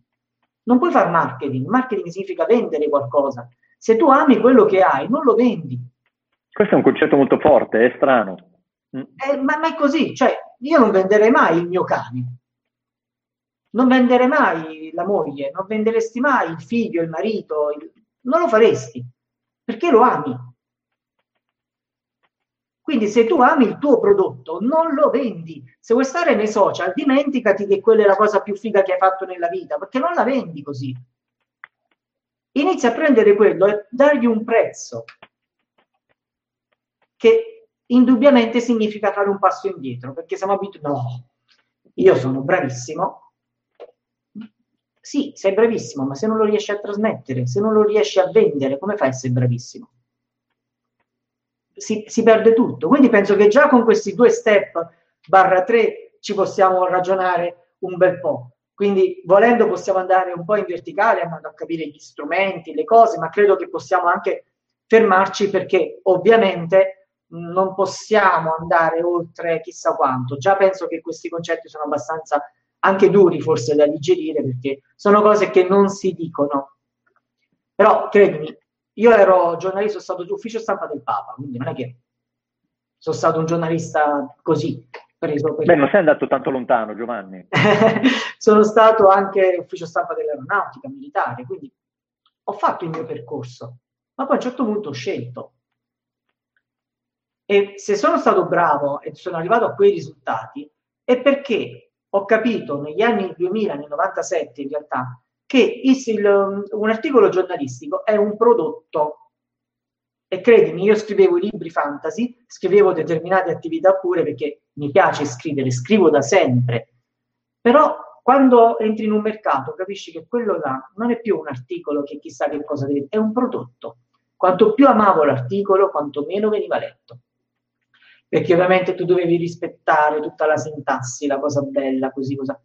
B: Non puoi fare marketing. Marketing significa vendere qualcosa. Se tu ami quello che hai, non lo vendi.
A: Questo è un concetto molto forte, è strano.
B: Mm. Eh, ma, ma, è così, cioè io non venderei mai il mio cane, non venderei mai la moglie, non venderesti mai il figlio, il marito, il... non lo faresti perché lo ami. Quindi se tu ami il tuo prodotto, non lo vendi. Se vuoi stare nei social, dimenticati che quella è la cosa più figa che hai fatto nella vita, perché non la vendi così. Inizia a prendere quello e dargli un prezzo che indubbiamente significa fare un passo indietro, perché siamo abituati, no, io sono bravissimo, sì, sei bravissimo, ma se non lo riesci a trasmettere, se non lo riesci a vendere, come fai a essere bravissimo? Si, si perde tutto. Quindi penso che già con questi due step barra tre ci possiamo ragionare un bel po'. Quindi volendo possiamo andare un po' in verticale, andando a capire gli strumenti, le cose, ma credo che possiamo anche fermarci perché ovviamente non possiamo andare oltre chissà quanto. Già penso che questi concetti sono abbastanza anche duri forse da digerire perché sono cose che non si dicono. Però credimi, io ero giornalista, sono stato ufficio stampa del Papa, quindi non è che sono stato un giornalista così preso
A: per... Beh, non sei andato tanto lontano, Giovanni.
B: sono stato anche ufficio stampa dell'aeronautica militare, quindi ho fatto il mio percorso, ma poi a un certo punto ho scelto. E se sono stato bravo e sono arrivato a quei risultati, è perché ho capito negli anni 2000, nel 97 in realtà, che il, il, un articolo giornalistico è un prodotto. E credimi, io scrivevo i libri fantasy, scrivevo determinate attività pure perché mi piace scrivere, scrivo da sempre. Però quando entri in un mercato capisci che quello là non è più un articolo che chissà che cosa deve, è un prodotto. Quanto più amavo l'articolo, quanto meno veniva letto perché ovviamente tu dovevi rispettare tutta la sintassi, la cosa bella, così cosa.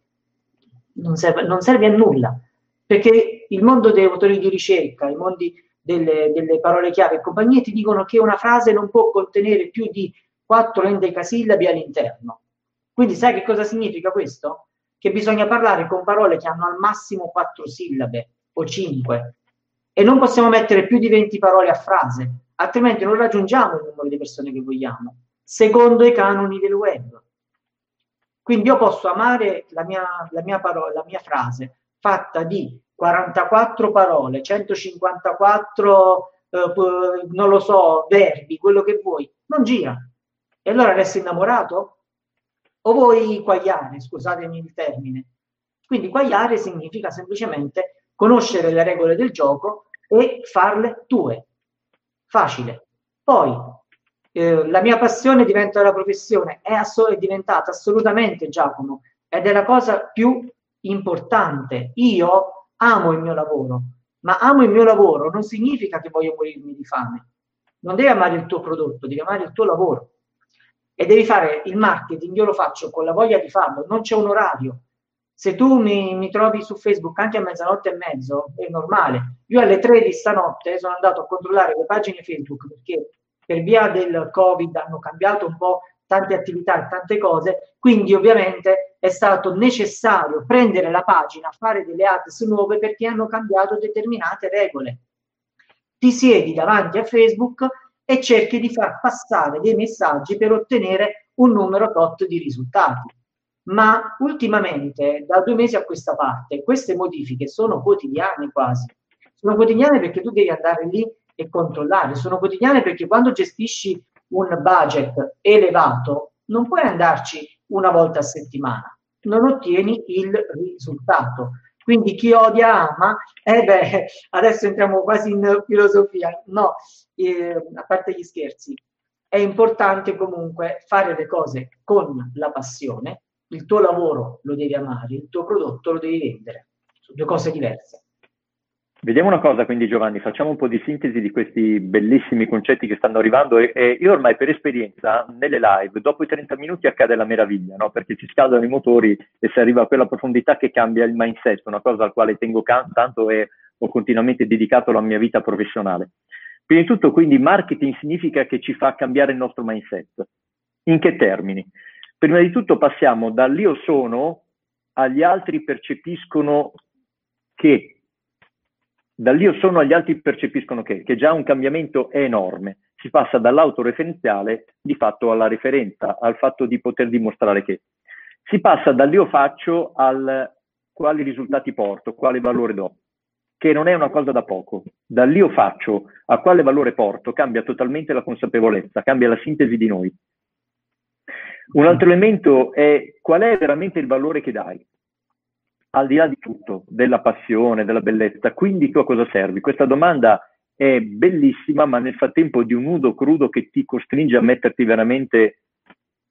B: Non serve, non serve a nulla, perché il mondo dei motori di ricerca, i mondi delle, delle, parole chiave e compagnie ti dicono che una frase non può contenere più di quattro endecasillabi all'interno. Quindi sai che cosa significa questo? Che bisogna parlare con parole che hanno al massimo quattro sillabe o cinque e non possiamo mettere più di 20 parole a frase, altrimenti non raggiungiamo il numero di persone che vogliamo secondo i canoni del web. Quindi io posso amare la mia, la mia, parola, la mia frase fatta di 44 parole, 154, eh, non lo so, verbi, quello che vuoi, non gira. E allora resti innamorato? O vuoi quagliare, scusatemi il termine. Quindi quagliare significa semplicemente conoscere le regole del gioco e farle tue. Facile. Poi eh, la mia passione diventa la professione, è, ass- è diventata assolutamente Giacomo ed è la cosa più importante. Io amo il mio lavoro, ma amo il mio lavoro non significa che voglio morirmi di fame. Non devi amare il tuo prodotto, devi amare il tuo lavoro. E devi fare il marketing, io lo faccio con la voglia di farlo, non c'è un orario. Se tu mi, mi trovi su Facebook anche a mezzanotte e mezzo, è normale. Io alle 3 di stanotte sono andato a controllare le pagine Facebook perché per via del Covid hanno cambiato un po' tante attività e tante cose, quindi ovviamente è stato necessario prendere la pagina, fare delle ads nuove perché hanno cambiato determinate regole. Ti siedi davanti a Facebook e cerchi di far passare dei messaggi per ottenere un numero tot di risultati. Ma ultimamente, da due mesi a questa parte, queste modifiche sono quotidiane quasi. Sono quotidiane perché tu devi andare lì e controllare. Sono quotidiane perché quando gestisci un budget elevato non puoi andarci una volta a settimana, non ottieni il risultato. Quindi chi odia ama, eh beh, adesso entriamo quasi in filosofia, no, eh, a parte gli scherzi, è importante comunque fare le cose con la passione, il tuo lavoro lo devi amare, il tuo prodotto lo devi vendere, sono due cose diverse.
A: Vediamo una cosa quindi Giovanni, facciamo un po' di sintesi di questi bellissimi concetti che stanno arrivando e, e io ormai per esperienza nelle live dopo i 30 minuti accade la meraviglia, no? perché ci scaldano i motori e si arriva a quella profondità che cambia il mindset, una cosa al quale tengo can- tanto e ho continuamente dedicato la mia vita professionale. Prima di tutto quindi marketing significa che ci fa cambiare il nostro mindset. In che termini? Prima di tutto passiamo dall'io sono agli altri percepiscono che dall'io sono agli altri percepiscono che, che già un cambiamento è enorme. Si passa dall'autoreferenziale di fatto alla referenza, al fatto di poter dimostrare che. Si passa dall'io faccio al quali risultati porto, quale valore do, che non è una cosa da poco. Dall'io faccio a quale valore porto cambia totalmente la consapevolezza, cambia la sintesi di noi. Un altro elemento è qual è veramente il valore che dai al di là di tutto, della passione, della bellezza, quindi tu a cosa servi? Questa domanda è bellissima, ma nel frattempo di un nudo crudo che ti costringe a metterti veramente,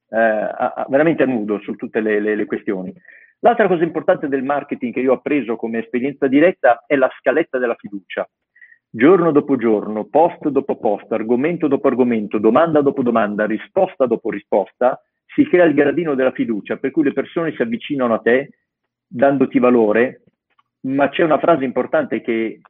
A: eh, a, veramente a nudo su tutte le, le, le questioni. L'altra cosa importante del marketing che io ho appreso come esperienza diretta è la scaletta della fiducia. Giorno dopo giorno, post dopo post, argomento dopo argomento, domanda dopo domanda, risposta dopo risposta, si crea il gradino della fiducia, per cui le persone si avvicinano a te dandoti valore, ma c'è una frase importante che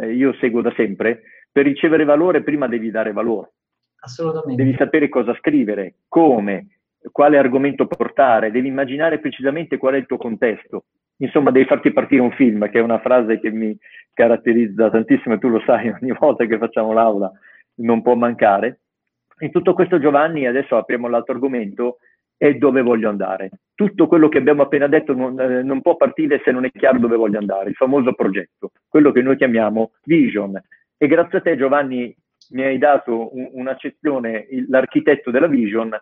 A: eh, io seguo da sempre, per ricevere valore prima devi dare valore.
B: Assolutamente.
A: Devi sapere cosa scrivere, come, quale argomento portare, devi immaginare precisamente qual è il tuo contesto. insomma devi farti partire un film, che è una frase che mi caratterizza tantissimo e tu lo sai ogni volta che facciamo l'aula non può mancare. In tutto questo Giovanni, adesso apriamo l'altro argomento, è dove voglio andare. Tutto quello che abbiamo appena detto non, eh, non, può partire se non è chiaro dove voglio andare, il famoso progetto, quello che noi chiamiamo vision. E grazie a te Giovanni mi hai dato un, un'accezione, l'architetto della vision,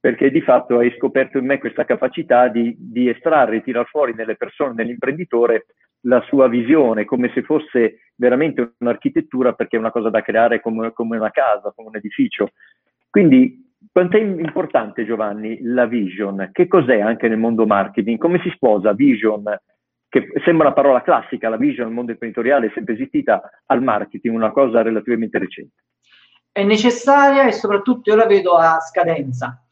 A: perché di fatto hai scoperto in me questa capacità di, di estrarre, tirar fuori nelle persone, nell'imprenditore, la sua visione, come se fosse veramente un'architettura, perché è una cosa da creare come, come una casa, come un edificio. Quindi, quanto è importante, Giovanni, la vision? Che cos'è anche nel mondo marketing? Come si sposa vision, che sembra una parola classica, la vision nel mondo imprenditoriale è sempre esistita, al marketing, una cosa relativamente recente?
B: È necessaria e soprattutto io la vedo a scadenza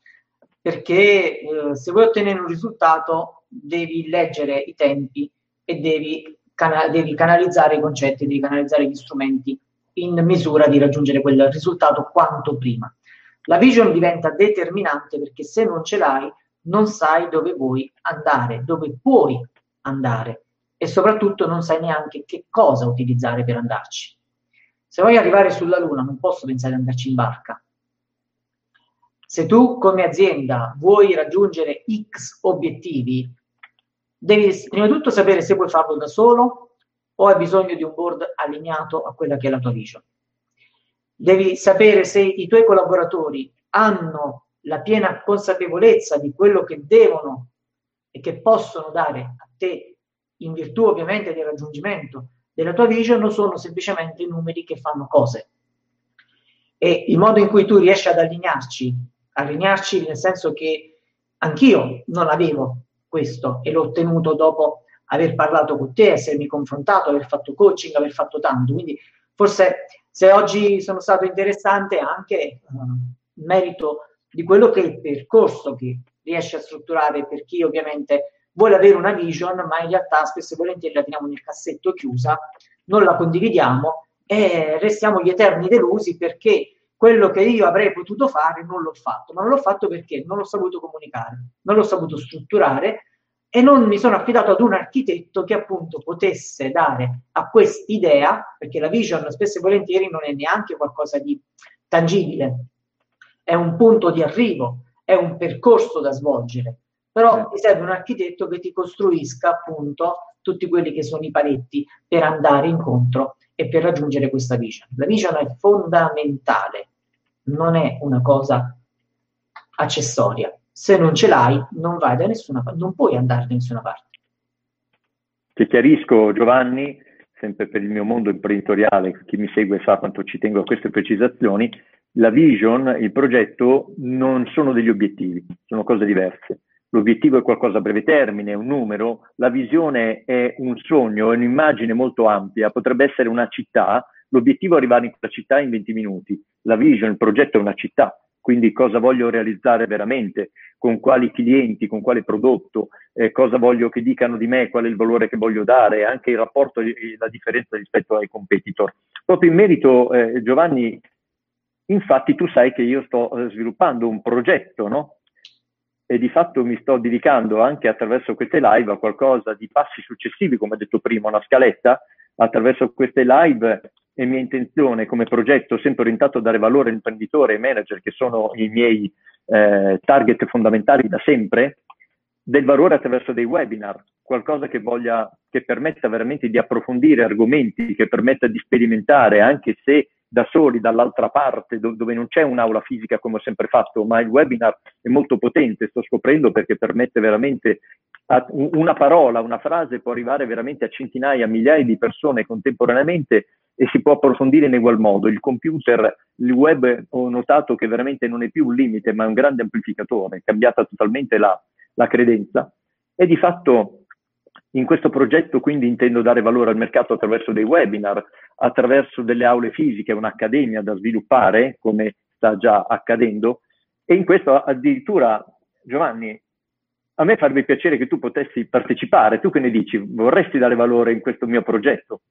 B: perché eh, se vuoi ottenere un risultato devi leggere i tempi e devi, cana- devi canalizzare i concetti, devi canalizzare gli strumenti in misura di raggiungere quel risultato quanto prima. La vision diventa determinante perché se non ce l'hai non sai dove vuoi andare, dove puoi andare e soprattutto non sai neanche che cosa utilizzare per andarci. Se vuoi arrivare sulla Luna non posso pensare di andarci in barca, se tu come azienda vuoi raggiungere X obiettivi, devi prima di tutto sapere se puoi farlo da solo o hai bisogno di un board allineato a quella che è la tua vision. Devi sapere se i tuoi collaboratori hanno la piena consapevolezza di quello che devono e che possono dare a te in virtù ovviamente del raggiungimento della tua vision o sono semplicemente numeri che fanno cose. E il modo in cui tu riesci ad allinearci allinearci nel senso che anch'io non avevo questo e l'ho ottenuto dopo aver parlato con te, essermi confrontato, aver fatto coaching, aver fatto tanto. Quindi forse se oggi sono stato interessante anche uh, merito di quello che è il percorso che riesce a strutturare per chi ovviamente vuole avere una vision, ma in realtà spesso e volentieri la teniamo nel cassetto chiusa, non la condividiamo e restiamo gli eterni delusi perché quello che io avrei potuto fare non l'ho fatto, ma non l'ho fatto perché? Non l'ho saputo comunicare, non l'ho saputo strutturare e non mi sono affidato ad un architetto che appunto potesse dare a quest'idea, perché la vision spesso e volentieri non è neanche qualcosa di tangibile, è un punto di arrivo, è un percorso da svolgere, però ti serve un architetto che ti costruisca appunto tutti quelli che sono i paletti per andare incontro e per raggiungere questa vision. La vision è fondamentale, non è una cosa accessoria. Se non ce l'hai, non vai da nessuna parte, non puoi andare da nessuna parte.
A: Ti chiarisco, Giovanni, sempre per il mio mondo imprenditoriale, chi mi segue sa quanto ci tengo a queste precisazioni, la vision, il progetto non sono degli obiettivi, sono cose diverse l'obiettivo è qualcosa a breve termine, un numero, la visione è un sogno, è un'immagine molto ampia, potrebbe essere una città, l'obiettivo è arrivare in quella città in 20 minuti, la vision, il progetto è una città, quindi cosa voglio realizzare veramente, con quali clienti, con quale prodotto, eh, cosa voglio che dicano di me, qual è il valore che voglio dare, anche il rapporto e la differenza rispetto ai competitor. Proprio in merito, eh, Giovanni, infatti tu sai che io sto eh, sviluppando un progetto, no? e di fatto mi sto dedicando anche attraverso queste live a qualcosa di passi successivi, come ho detto prima, una scaletta. Attraverso queste live è mia intenzione come progetto sempre orientato a dare valore all'imprenditore e manager, che sono i miei eh, target fondamentali da sempre, del valore attraverso dei webinar, qualcosa che, voglia, che permetta veramente di approfondire argomenti, che permetta di sperimentare, anche se da soli dall'altra parte do- dove non c'è un'aula fisica come ho sempre fatto, ma il webinar è molto potente, sto scoprendo perché permette veramente a, una parola, una frase può arrivare veramente a centinaia, migliaia di persone contemporaneamente e si può approfondire in ugual modo. Il computer, il web ho notato che veramente non è più un limite, ma è un grande amplificatore, è cambiata totalmente la, la credenza e di fatto in questo progetto quindi intendo dare valore al mercato attraverso dei webinar, attraverso delle aule fisiche, un'accademia da sviluppare, come sta già accadendo, e in questo addirittura, Giovanni, a me farebbe piacere che tu potessi partecipare. Tu che ne dici? Vorresti dare valore in questo mio progetto?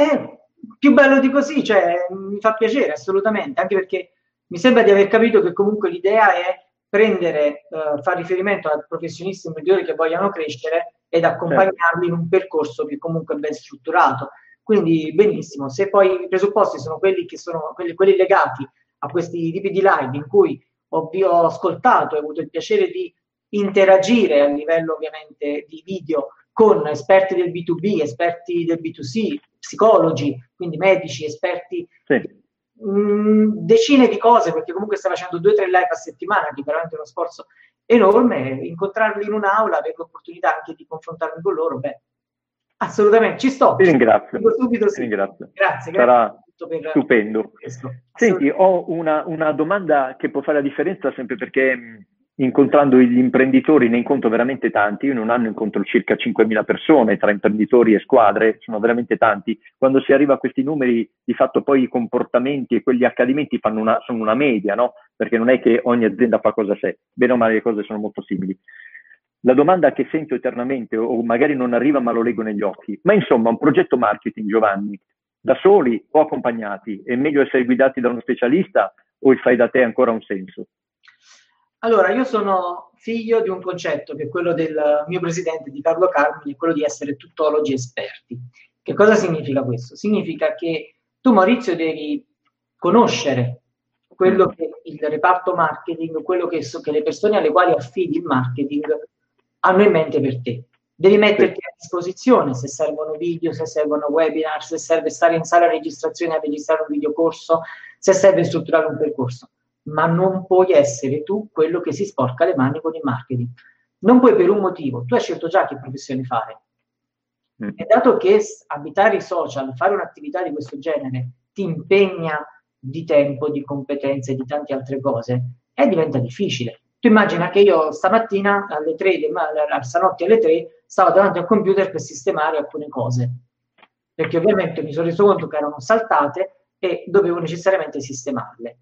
B: Eh, più bello di così, cioè mi fa piacere assolutamente, anche perché mi sembra di aver capito che comunque l'idea è prendere, uh, fare riferimento a professionisti migliori che vogliano crescere ed accompagnarli in un percorso che comunque è ben strutturato. Quindi benissimo, se poi i presupposti sono quelli che sono quelli, quelli legati a questi tipi di live in cui ho, ho ascoltato e ho avuto il piacere di interagire a livello ovviamente di video con esperti del B2B, esperti del B2C, psicologi, quindi medici, esperti, sì. mh, mm, decine di cose, perché comunque stai facendo due o tre live a settimana, che è veramente uno sforzo enorme, incontrarli in un'aula, avere l'opportunità anche di confrontarmi con loro, beh, assolutamente, ci sto.
A: Ti ringrazio.
B: Dico subito
A: sì. ringrazio.
B: Grazie,
A: Sarà per stupendo. Senti, ho una, una domanda che può fare la differenza sempre perché incontrando gli imprenditori ne incontro veramente tanti, io in un anno incontro circa 5.000 persone tra imprenditori e squadre, sono veramente tanti, quando si arriva a questi numeri di fatto poi i comportamenti e quegli accadimenti una, sono una media, no? perché non è che ogni azienda fa cosa a sé, bene o male le cose sono molto simili. La domanda che sento eternamente, o magari non arriva ma lo leggo negli occhi, ma insomma un progetto marketing Giovanni, da soli o accompagnati, è meglio essere guidati da uno specialista o il fai da te ancora un senso?
B: Allora, io sono figlio di un concetto che è quello del mio presidente, di Carlo Carmine, quello di essere tuttologi esperti. Che cosa significa questo? Significa che tu, Maurizio, devi conoscere quello che il reparto marketing, quello che, so, che le persone alle quali affidi il marketing hanno in mente per te. Devi metterti a disposizione se servono video, se servono webinar, se serve stare in sala registrazione a registrare un videocorso, se serve strutturare un percorso ma non puoi essere tu quello che si sporca le mani con il marketing. Non puoi per un motivo, tu hai scelto già che professione fare. Mm. E dato che abitare i social, fare un'attività di questo genere, ti impegna di tempo, di competenze, di tante altre cose, e diventa difficile. Tu immagina che io stamattina alle 3, stanotte alle 3, stavo davanti al computer per sistemare alcune cose, perché ovviamente mi sono reso conto che erano saltate e dovevo necessariamente sistemarle.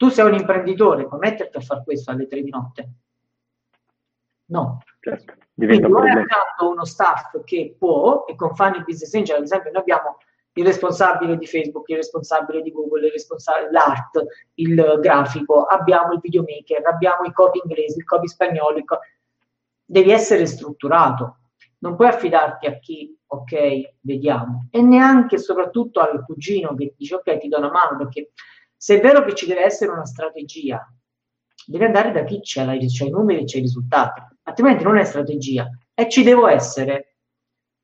B: Tu sei un imprenditore, puoi metterti a fare questo alle tre di notte? No. Certo, Quindi o hai accanto uno staff che può, e con Funny Business Angel, ad esempio, noi abbiamo il responsabile di Facebook, il responsabile di Google, il responsabile l'art, il grafico, abbiamo il videomaker, abbiamo i copy inglesi, il copy spagnolo, il co- devi essere strutturato. Non puoi affidarti a chi, ok, vediamo, e neanche soprattutto al cugino che dice ok, ti do una mano perché se è vero che ci deve essere una strategia, deve andare da chi c'è, c'è i numeri c'è i risultati, altrimenti non è strategia e ci devo essere.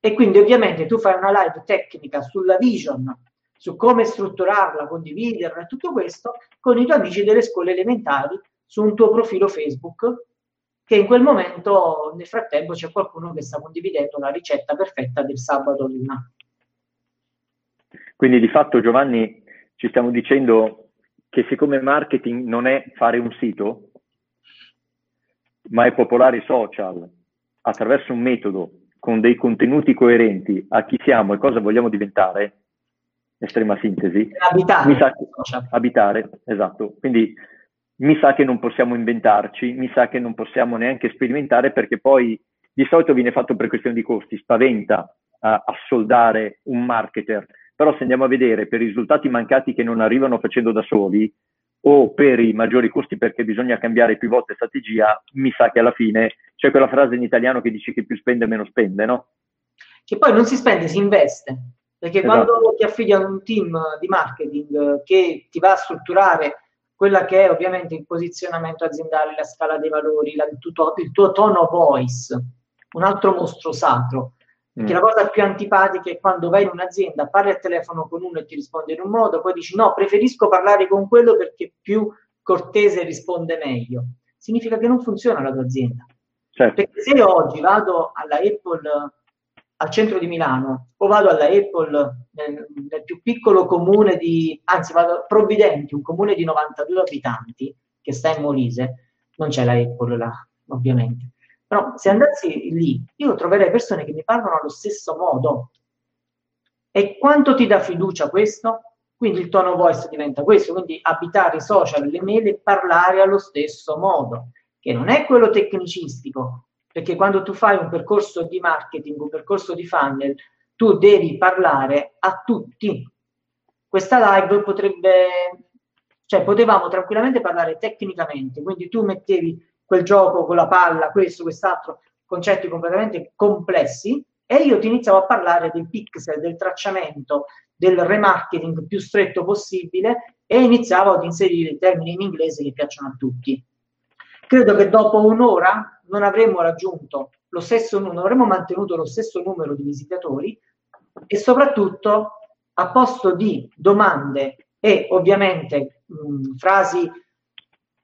B: E quindi ovviamente tu fai una live tecnica sulla vision, su come strutturarla, condividerla e tutto questo con i tuoi amici delle scuole elementari su un tuo profilo Facebook che in quel momento nel frattempo c'è qualcuno che sta condividendo la ricetta perfetta del sabato luna.
A: Quindi di fatto Giovanni ci stiamo dicendo che siccome marketing non è fare un sito, ma è popolare i social attraverso un metodo con dei contenuti coerenti a chi siamo e cosa vogliamo diventare, estrema sintesi,
B: abitare,
A: mi sa che, abitare, esatto, quindi mi sa che non possiamo inventarci, mi sa che non possiamo neanche sperimentare perché poi di solito viene fatto per questione di costi, spaventa a, a soldare un marketer però se andiamo a vedere per i risultati mancati che non arrivano facendo da soli o per i maggiori costi perché bisogna cambiare più volte strategia, mi sa che alla fine c'è quella frase in italiano che dice che più spende meno spende, no?
B: Che poi non si spende, si investe. Perché esatto. quando ti affidi a un team di marketing che ti va a strutturare quella che è ovviamente il posizionamento aziendale, la scala dei valori, la, il, tuo, il tuo tono voice, un altro mostro sacro, perché mm. la cosa più antipatica è quando vai in un'azienda, parli al telefono con uno e ti risponde in un modo, poi dici no, preferisco parlare con quello perché più cortese risponde meglio. Significa che non funziona la tua azienda. Certo. Perché se io oggi vado alla Apple al centro di Milano o vado alla Apple nel, nel più piccolo comune di, anzi vado a Provvidenti, un comune di 92 abitanti che sta in Molise, non c'è la Apple là, ovviamente però se andassi lì, io troverei persone che mi parlano allo stesso modo. E quanto ti dà fiducia questo? Quindi il tono voice diventa questo, quindi abitare i social, le mail e parlare allo stesso modo, che non è quello tecnicistico, perché quando tu fai un percorso di marketing, un percorso di funnel, tu devi parlare a tutti. Questa live potrebbe Cioè potevamo tranquillamente parlare tecnicamente, quindi tu mettevi quel gioco con la palla, questo, quest'altro, concetti completamente complessi e io ti iniziavo a parlare del pixel, del tracciamento, del remarketing più stretto possibile e iniziavo ad inserire i termini in inglese che piacciono a tutti. Credo che dopo un'ora non avremmo raggiunto lo stesso numero, avremmo mantenuto lo stesso numero di visitatori e soprattutto a posto di domande e ovviamente mh, frasi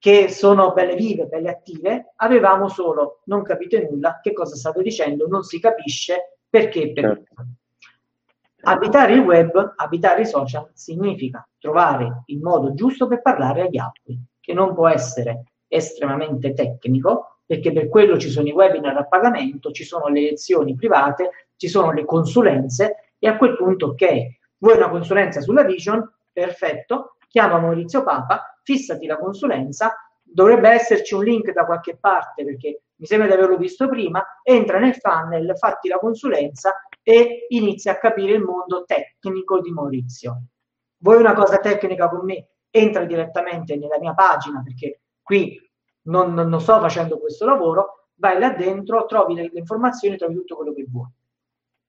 B: che sono belle vive, belle attive, avevamo solo non capite nulla, che cosa stavo dicendo, non si capisce perché perché. Certo. Abitare il web, abitare i social, significa trovare il modo giusto per parlare agli altri, che non può essere estremamente tecnico, perché per quello ci sono i webinar a pagamento, ci sono le lezioni private, ci sono le consulenze e a quel punto, ok, vuoi una consulenza sulla vision? Perfetto, chiama Maurizio Papa, fissati la consulenza, dovrebbe esserci un link da qualche parte perché mi sembra di averlo visto prima, entra nel funnel, fatti la consulenza e inizia a capire il mondo tecnico di Maurizio. Vuoi una cosa tecnica con me? Entra direttamente nella mia pagina perché qui non, non sto facendo questo lavoro, vai là dentro, trovi le, le, informazioni, trovi tutto quello che vuoi.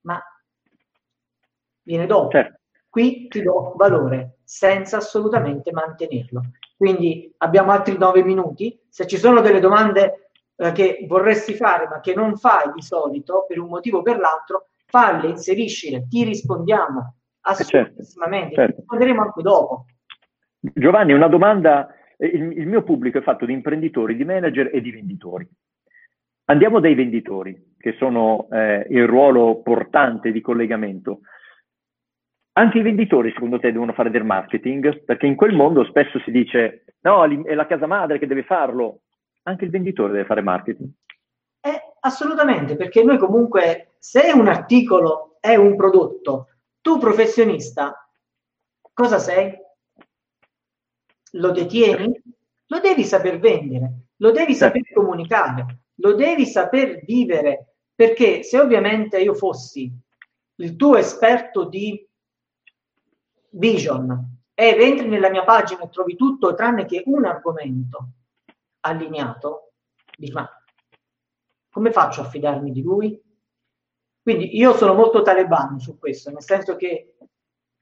B: Ma viene dopo. Certo. Qui ti do valore senza assolutamente mantenerlo. Quindi abbiamo altri nove minuti. Se ci sono delle domande eh, che vorresti fare ma che non fai di solito per un motivo o per l'altro, falle, inseriscile, ti rispondiamo assolutamente. Certo, certo. Risponderemo anche dopo.
A: Giovanni, una domanda. Il, il mio pubblico è fatto di imprenditori, di manager e di venditori. Andiamo dai venditori, che sono eh, il ruolo portante di collegamento. Anche i venditori, secondo te, devono fare del marketing? Perché in quel mondo spesso si dice, no, è la casa madre che deve farlo. Anche il venditore deve fare marketing.
B: Eh, assolutamente, perché noi comunque, se un articolo è un prodotto, tu professionista, cosa sei? Lo detieni? Lo devi saper vendere, lo devi saper comunicare, lo devi saper vivere, perché se ovviamente io fossi il tuo esperto di Vision ed entri nella mia pagina e trovi tutto tranne che un argomento allineato, dici ma come faccio a fidarmi di lui? Quindi io sono molto talebano su questo, nel senso che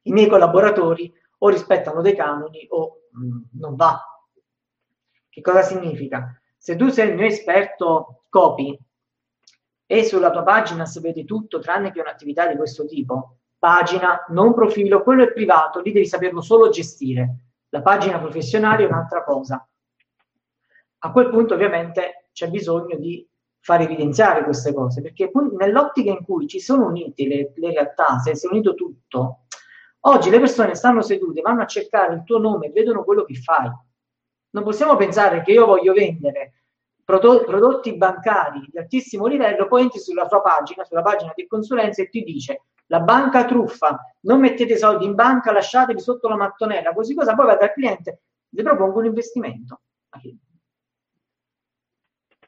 B: i miei collaboratori o rispettano dei canoni o mh, mm, non va. Che cosa significa? Se tu sei il mio esperto copy e sulla tua pagina si vede tutto tranne che un'attività di questo tipo, pagina, non profilo, quello è privato, lì devi saperlo solo gestire. La pagina professionale è un'altra cosa. A quel punto ovviamente c'è bisogno di far evidenziare queste cose, perché nell'ottica in cui ci sono unite le, le realtà, se si è unito tutto, oggi le persone stanno sedute, vanno a cercare il tuo nome, vedono quello che fai. Non possiamo pensare che io voglio vendere prodotti bancari di altissimo livello, poi entri sulla sua pagina, sulla pagina di consulenza e ti dice la banca truffa, non mettete soldi in banca, lasciatevi sotto la mattonella, così cosa poi va dal cliente, le propongo un investimento.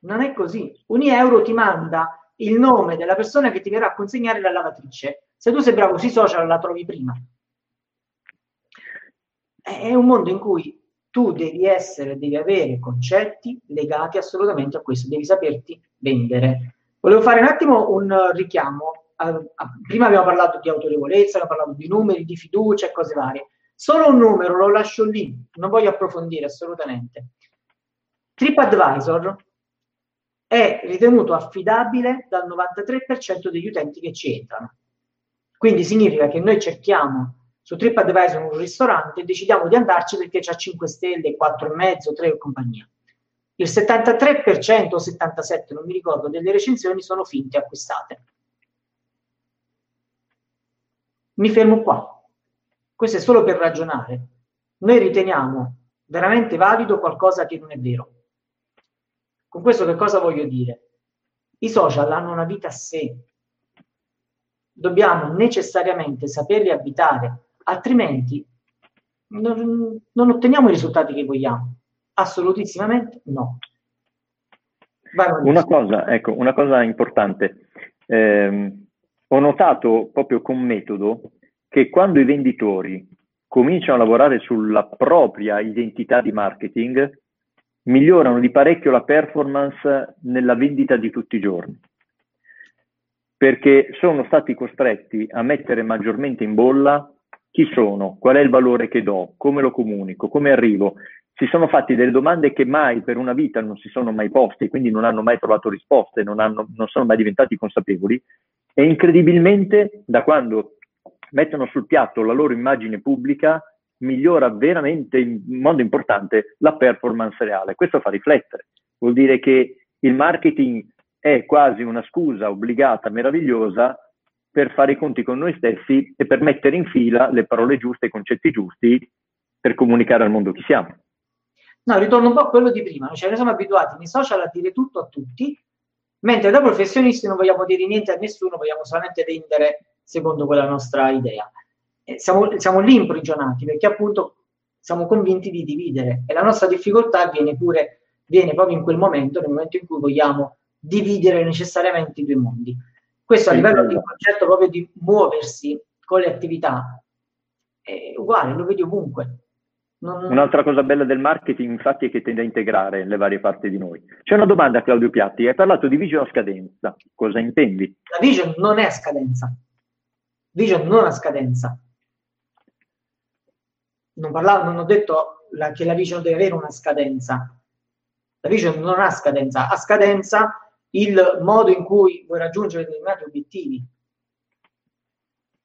B: Non è così. Un euro ti manda il nome della persona che ti verrà a consegnare la lavatrice. Se tu sei bravo sui social la trovi prima. È un mondo in cui tu devi essere, devi avere concetti legati assolutamente a questo, devi saperti vendere. Volevo fare un attimo un richiamo prima abbiamo parlato di autorevolezza, abbiamo parlato di numeri, di fiducia e cose varie. Solo un numero lo lascio lì, non voglio approfondire assolutamente. TripAdvisor è ritenuto affidabile dal 93% degli utenti che ci entrano. Quindi significa che noi cerchiamo su TripAdvisor un ristorante e decidiamo di andarci perché c'ha 5 stelle, 4,5, 3 e compagnia. Il 73% o 77%, non mi ricordo, delle recensioni sono finte acquistate. Mi fermo qua. Questo è solo per ragionare. Noi riteniamo veramente valido qualcosa che non è vero. Con questo che cosa voglio dire? I social hanno una vita a sé. Dobbiamo necessariamente saperli abitare, altrimenti non, non otteniamo i risultati che vogliamo. Assolutissimamente no.
A: Una cosa, ecco, una cosa importante. Eh, ho notato proprio con metodo che quando i venditori cominciano a lavorare sulla propria identità di marketing, migliorano di parecchio la performance nella vendita di tutti i giorni, perché sono stati costretti a mettere maggiormente in bolla chi sono, qual è il valore che do, come lo comunico, come arrivo. Si sono fatti delle domande che mai per una vita non si sono mai poste, quindi non hanno mai trovato risposte, non, hanno, non sono mai diventati consapevoli e incredibilmente da quando mettono sul piatto la loro immagine pubblica migliora veramente in modo importante la performance reale. Questo fa riflettere, vuol dire che il marketing è quasi una scusa obbligata, meravigliosa, per fare i conti con noi stessi e per mettere in fila le parole giuste, i concetti giusti per comunicare al mondo chi siamo.
B: No, ritorno un po' a quello di prima, cioè noi siamo abituati nei social a dire tutto a tutti, mentre da professionisti non vogliamo dire niente a nessuno, vogliamo solamente vendere secondo quella nostra idea siamo, siamo lì imprigionati perché appunto siamo convinti di dividere e la nostra difficoltà viene pure viene proprio in quel momento, nel momento in cui vogliamo dividere necessariamente i due mondi. Questo a livello di concetto proprio di muoversi con le attività è uguale, lo vedi ovunque.
A: Non... Un'altra cosa bella del marketing, infatti, è che tende a integrare le varie parti di noi. C'è una domanda, Claudio Piatti. Hai parlato di vision a scadenza. Cosa intendi?
B: La vision non è a scadenza. Vision non a scadenza non, parlavo, non ho detto la, che la vision deve avere una scadenza. La vision non ha scadenza, ha scadenza il modo in cui vuoi raggiungere determinati obiettivi.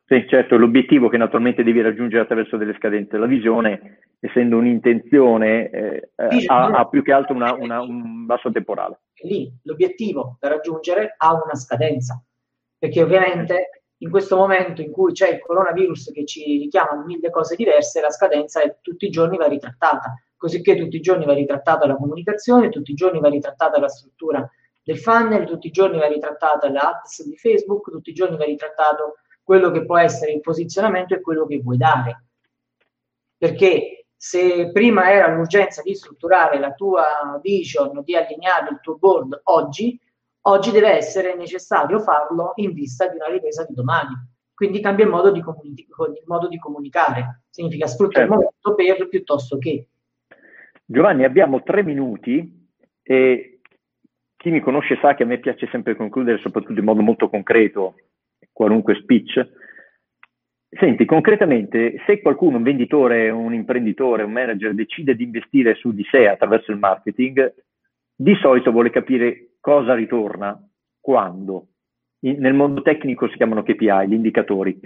A: Sì, certo, l'obiettivo che naturalmente devi raggiungere attraverso delle scadenze. La visione, essendo un'intenzione, eh, ha, ha, più che altro una, una, un basso temporale.
B: Lì l'obiettivo da raggiungere ha una scadenza, perché ovviamente in questo momento in cui c'è il coronavirus che ci richiama mille cose diverse, la scadenza è tutti i giorni va ritrattata, così che tutti i giorni va ritrattata la comunicazione, tutti i giorni va ritrattata la struttura del funnel, tutti i giorni va ritrattata l'ads di Facebook, tutti i giorni va ritrattato quello che può essere il posizionamento e quello che vuoi dare. Perché se prima era l'urgenza di strutturare la tua vision, di allineare il tuo board oggi, oggi deve essere necessario farlo in vista di una ripresa di domani. Quindi cambia il modo di, comuni- il modo di comunicare, significa sfruttare certo. il momento per piuttosto che.
A: Giovanni, abbiamo tre minuti e chi mi conosce sa che a me piace sempre concludere soprattutto in modo molto concreto qualunque speech. Senti, concretamente, se qualcuno, un venditore, un imprenditore, un manager decide di investire su di sé attraverso il marketing, di solito vuole capire cosa ritorna, quando. In, nel mondo tecnico si chiamano KPI, gli indicatori.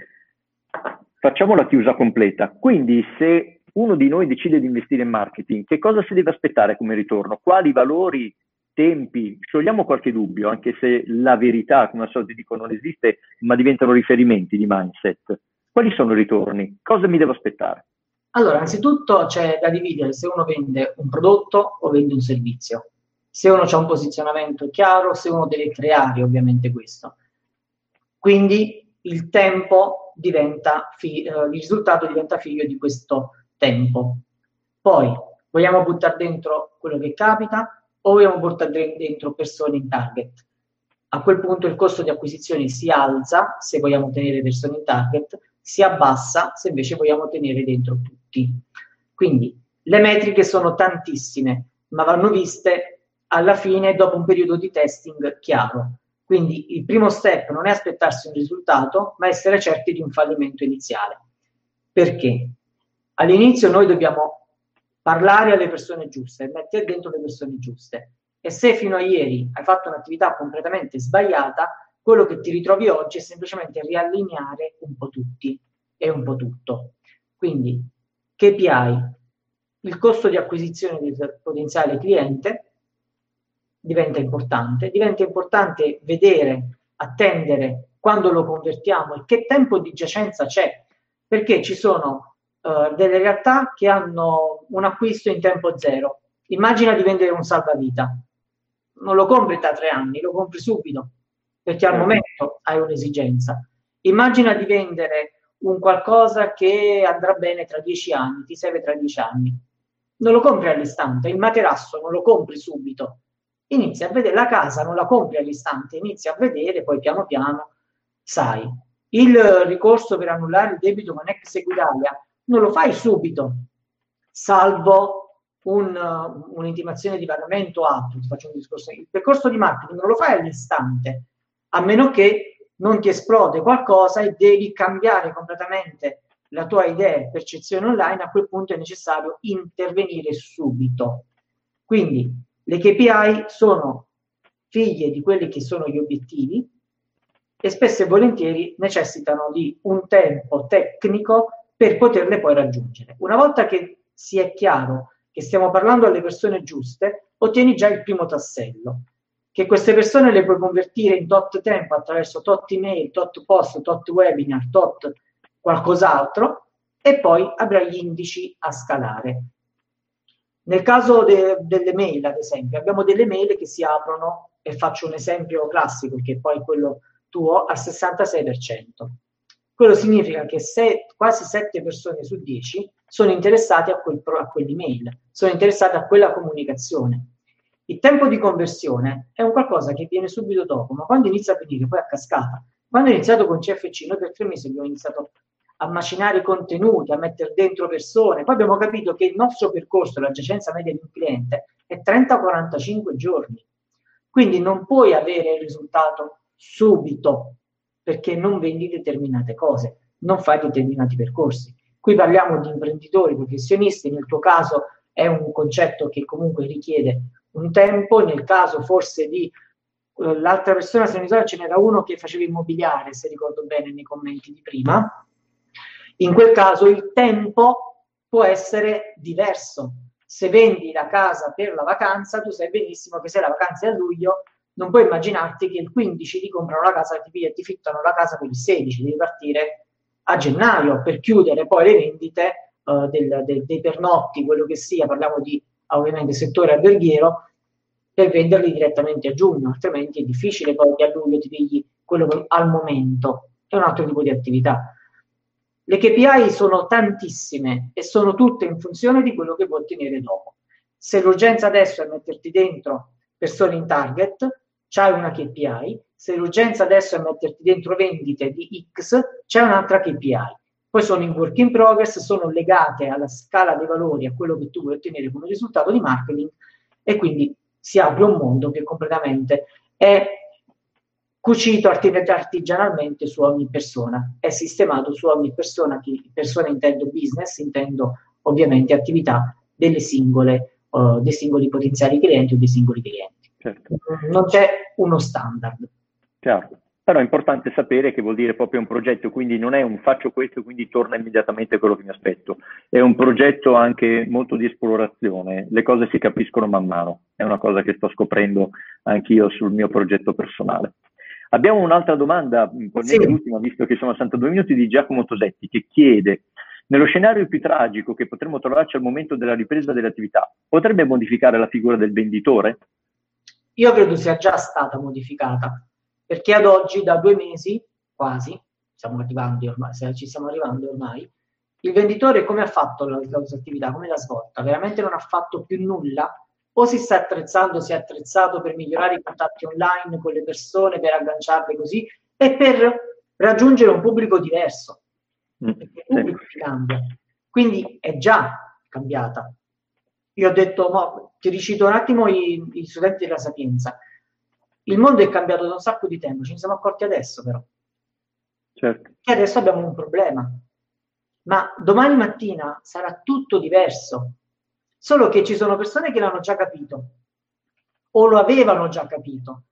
A: Facciamo la chiusa completa. Quindi se uno di noi decide di investire in marketing, che cosa si deve aspettare come ritorno? Quali valori, tempi? Sciogliamo qualche dubbio, anche se la verità, come al solito dico, non esiste, ma diventano riferimenti di mindset. Quali sono i ritorni? Cosa mi devo aspettare?
B: Allora, anzitutto c'è da dividere se uno vende un prodotto o vende un servizio se uno ha un posizionamento chiaro, se uno deve creare ovviamente questo. Quindi il tempo diventa, fi- eh, il risultato diventa figlio di questo tempo. Poi vogliamo buttare dentro quello che capita o vogliamo buttare dentro persone in target. A quel punto il costo di acquisizione si alza se vogliamo tenere persone in target, si abbassa se invece vogliamo tenere dentro tutti. Quindi le metriche sono tantissime, ma vanno viste alla fine dopo un periodo di testing chiaro. Quindi il primo step non è aspettarsi un risultato, ma essere certi di un fallimento iniziale. Perché? All'inizio noi dobbiamo parlare alle persone giuste, mettere dentro le persone giuste. E se fino a ieri hai fatto un'attività completamente sbagliata, quello che ti ritrovi oggi è semplicemente riallineare un po' tutti e un po' tutto. Quindi KPI, il costo di acquisizione del potenziale cliente, diventa importante, diventa importante vedere, attendere quando lo convertiamo e che tempo di giacenza c'è, perché ci sono uh, delle realtà che hanno un acquisto in tempo zero. Immagina di vendere un salvavita, non lo compri tra tre anni, lo compri subito, perché al certo. momento hai un'esigenza. Immagina di vendere un qualcosa che andrà bene tra dieci anni, ti serve tra dieci anni. Non lo compri all'istante, il materasso non lo compri subito, inizi a vedere la casa, non la compri all'istante, inizi a vedere, poi piano piano sai. Il ricorso per annullare il debito con ex Equitalia non lo fai subito, salvo un, un'intimazione di pagamento altro, ti faccio un discorso. Il percorso di marketing non lo fai all'istante, a meno che non ti esplode qualcosa e devi cambiare completamente la tua idea e percezione online, a quel punto è necessario intervenire subito. Quindi le KPI sono figlie di quelli che sono gli obiettivi e spesso e volentieri necessitano di un tempo tecnico per poterle poi raggiungere. Una volta che si è chiaro che stiamo parlando alle persone giuste, ottieni già il primo tassello, che queste persone le puoi convertire in tot tempo attraverso tot email, tot post, tot webinar, tot qualcos'altro e poi avrai gli indici a scalare. Nel caso de- delle mail, ad esempio, abbiamo delle mail che si aprono, e faccio un esempio classico, che è poi quello tuo, al 66%. Quello significa che se, quasi 7 persone su 10 sono interessati a, quel, a quell'email, sono interessati a quella comunicazione. Il tempo di conversione è un qualcosa che viene subito dopo, ma quando inizia a venire poi a cascata. Quando ho iniziato con CFC, noi per tre mesi abbiamo iniziato a macinare contenuti, a mettere dentro persone. Poi abbiamo capito che il nostro percorso, la giacenza media di un cliente, è 30-45 giorni. Quindi non puoi avere il risultato subito perché non vendi determinate cose, non fai determinati percorsi. Qui parliamo di imprenditori professionisti, nel tuo caso è un concetto che comunque richiede un tempo, nel caso forse di uh, l'altra persona, se non ricordo, ce n'era uno che faceva immobiliare, se ricordo bene nei commenti di prima, in quel caso il tempo può essere diverso. Se vendi la casa per la vacanza, tu sai benissimo che se la vacanza è a luglio, non puoi immaginarti che il 15 ti comprano la casa e ti fittano la casa per il 16, devi partire a gennaio per chiudere poi le vendite uh, del, del, dei pernotti, quello che sia, parliamo di ovviamente settore alberghiero, per venderli direttamente a giugno, altrimenti è difficile poi che a luglio ti pigli quello che al momento è un altro tipo di attività. Le KPI sono tantissime e sono tutte in funzione di quello che vuoi ottenere dopo. Se l'urgenza adesso è metterti dentro persone in target, c'hai una KPI, se l'urgenza adesso è metterti dentro vendite di X, c'è un'altra KPI. Poi sono in work in progress, sono legate alla scala dei valori, a quello che tu vuoi ottenere come risultato di marketing e quindi si apre un mondo che completamente è cucito artigianalmente su ogni persona, è sistemato su ogni persona, che persona intendo business, intendo ovviamente attività delle singole, uh, dei singoli potenziali clienti o dei singoli clienti. Certo. Non c'è uno standard.
A: Chiaro. Però è importante sapere che vuol dire proprio un progetto, quindi non è un faccio questo e quindi torna immediatamente quello che mi aspetto. È un progetto anche molto di esplorazione, le cose si capiscono man mano, è una cosa che sto scoprendo anch'io sul mio progetto personale. Abbiamo un'altra domanda, sì. l'ultima, visto che sono 62 minuti, di Giacomo Tosetti, che chiede, nello scenario più tragico che potremmo trovarci al momento della ripresa delle attività, potrebbe modificare la figura del venditore?
B: Io credo sia già stata modificata perché ad oggi, da due mesi, quasi, stiamo arrivando ormai, ci stiamo arrivando ormai, il venditore come ha fatto la, la sua attività, come l'ha svolta? Veramente non ha fatto più nulla? O si sta attrezzando, si è attrezzato per migliorare i contatti online con le persone, per agganciarle così, e per raggiungere un pubblico diverso. Mm, perché il pubblico sì. cambia. Quindi è già cambiata. Io ho detto, mo, ti ricito un attimo i, i studenti della Sapienza. Il mondo è cambiato da un sacco di tempo, ce ne siamo accorti adesso però. Certo. Che adesso abbiamo un problema. Ma domani mattina sarà tutto diverso. Solo che ci sono persone che l'hanno già capito o lo avevano già capito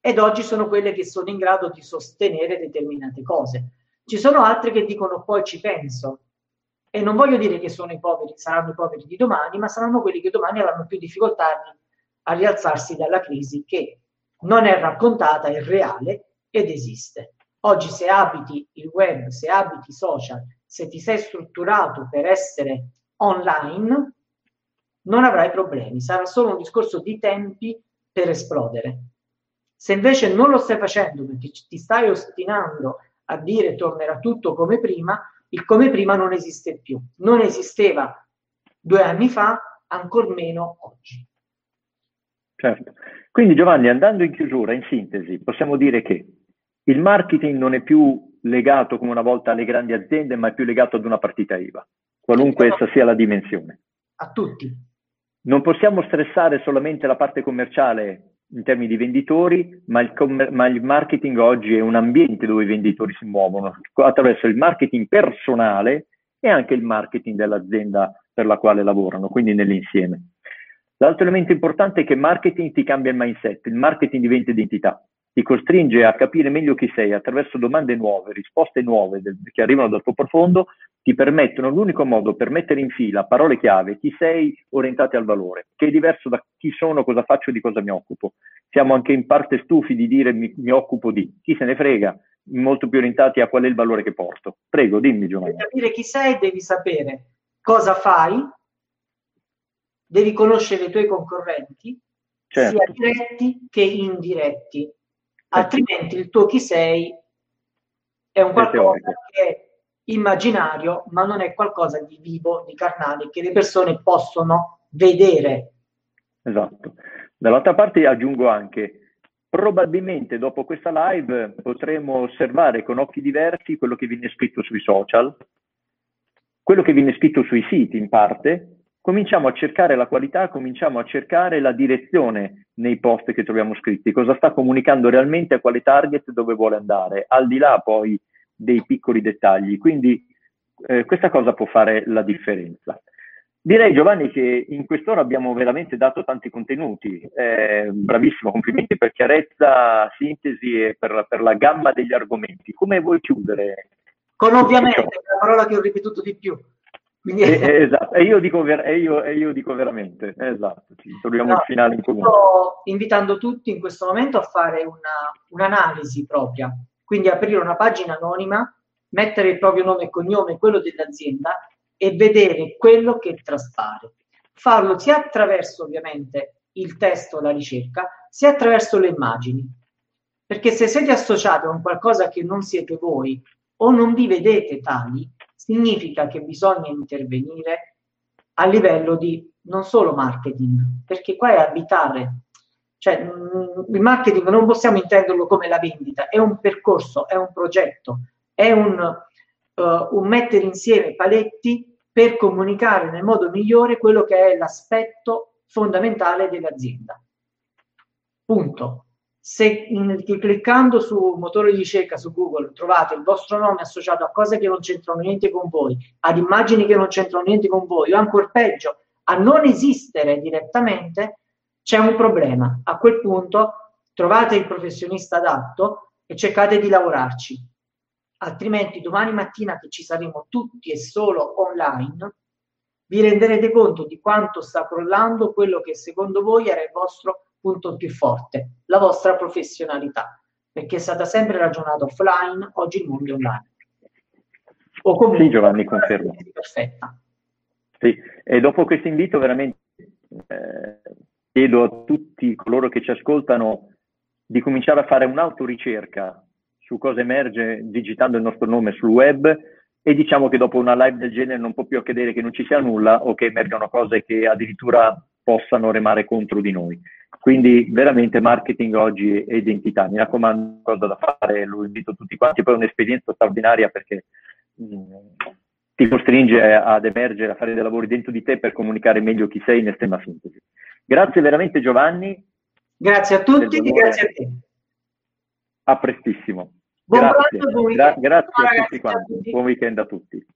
B: ed oggi sono quelle che sono in grado di sostenere determinate cose. Ci sono altre che dicono poi ci penso e non voglio dire che sono i poveri, saranno i poveri di domani, ma saranno quelli che domani avranno più difficoltà a rialzarsi dalla crisi che non è raccontata, è reale ed esiste. Oggi se abiti il web, se abiti i social, se ti sei strutturato per essere online, non avrai problemi, sarà solo un discorso di tempi per esplodere. Se invece non lo stai facendo perché ti stai ostinando a dire tornerà tutto come prima, il come prima non esiste più. Non esisteva due anni fa, ancor meno oggi.
A: Certo. Quindi Giovanni, andando in chiusura, in sintesi, possiamo dire che il marketing non è più legato come una volta alle grandi aziende, ma è più legato ad una partita IVA. qualunque essa sia la dimensione.
B: A tutti.
A: Non possiamo stressare solamente la parte commerciale in termini di venditori, ma il, ma il, marketing oggi è un ambiente dove i venditori si muovono attraverso il marketing personale e anche il marketing dell'azienda per la quale lavorano, quindi nell'insieme. L'altro elemento importante è che marketing ti cambia il mindset, il marketing diventa identità, ti costringe a capire meglio chi sei attraverso domande nuove, risposte nuove del, che arrivano dal tuo profondo, ti permettono l'unico modo per mettere in fila parole chiave, chi sei orientate al valore, che è diverso da chi sono, cosa faccio di cosa mi occupo. Siamo anche in parte stufi di dire mi, mi occupo di, chi se ne frega, molto più orientati a qual è il valore che porto. Prego, dimmi Giovanni.
B: Per capire chi sei devi sapere cosa fai, devi conoscere i tuoi concorrenti, certo. sia diretti che indiretti, eh altrimenti il tuo chi sei è un qualcosa che è immaginario, ma non è qualcosa di vivo, di carnale, che le persone possono vedere.
A: Esatto. Dall'altra parte aggiungo anche, probabilmente dopo questa live potremo osservare con occhi diversi quello che viene scritto sui social, quello che viene scritto sui siti in parte, cominciamo a cercare la qualità, cominciamo a cercare la direzione nei post che troviamo scritti, cosa sta comunicando realmente a quale target dove vuole andare, al di là poi dei piccoli dettagli. Quindi eh, questa cosa può fare la differenza. Direi Giovanni che in quest'ora abbiamo veramente dato tanti contenuti, eh, bravissimo, complimenti per chiarezza, sintesi e per, per, la gamma degli argomenti. Come vuoi chiudere?
B: Con ovviamente, è la parola che ho ripetuto di più.
A: Quindi... Eh, eh, esatto, e io, dico ver- e, io, e io dico veramente, esatto, ci troviamo no, il finale in comune.
B: Sto invitando tutti in questo momento a fare una, un'analisi propria, quindi aprire una pagina anonima, mettere il proprio nome e cognome, quello dell'azienda e vedere quello che traspare. Farlo sia attraverso ovviamente il testo, la ricerca, sia attraverso le immagini. Perché se siete associati a un qualcosa che non siete voi o non vi vedete tali, significa che bisogna intervenire a livello di non solo marketing, perché qua è abitare. Cioè, mm, il marketing non possiamo intenderlo come la vendita, è un percorso, è un progetto, è un, uh, un mettere insieme paletti per comunicare nel modo migliore quello che è l'aspetto fondamentale dell'azienda. Punto. Se in, cliccando su motore di ricerca su Google trovate il vostro nome associato a cose che non c'entrano niente con voi, ad immagini che non c'entrano niente con voi, o ancora peggio, a non esistere direttamente, c'è un problema. A quel punto trovate il professionista adatto e cercate di lavorarci altrimenti domani mattina che ci saremo tutti e solo online, vi renderete conto di quanto sta crollando quello che secondo voi era il vostro punto più forte, la vostra professionalità, perché è stata sempre ragionata offline, oggi il mondo è online.
A: O comunque, sì, Giovanni, confermo.
B: Perfetta.
A: Sì, e dopo questo invito veramente eh, chiedo a tutti coloro che ci ascoltano di cominciare a fare un'autoricerca su cosa emerge digitando il nostro nome sul web e diciamo che dopo una live del genere non può più accadere che non ci sia nulla o che emergano cose che addirittura possano remare contro di noi. Quindi veramente marketing oggi è identità. Mi raccomando, cosa da fare, lo invito tutti quanti, poi è un'esperienza straordinaria perché mh, mm, ti costringe ad emergere, a fare dei lavori dentro di te per comunicare meglio chi sei in estrema sintesi. Grazie veramente Giovanni.
B: Grazie a tutti e grazie a te.
A: A prestissimo.
B: Buon grazie.
A: Gra- grazie a tutti quanti. Buon weekend a tutti.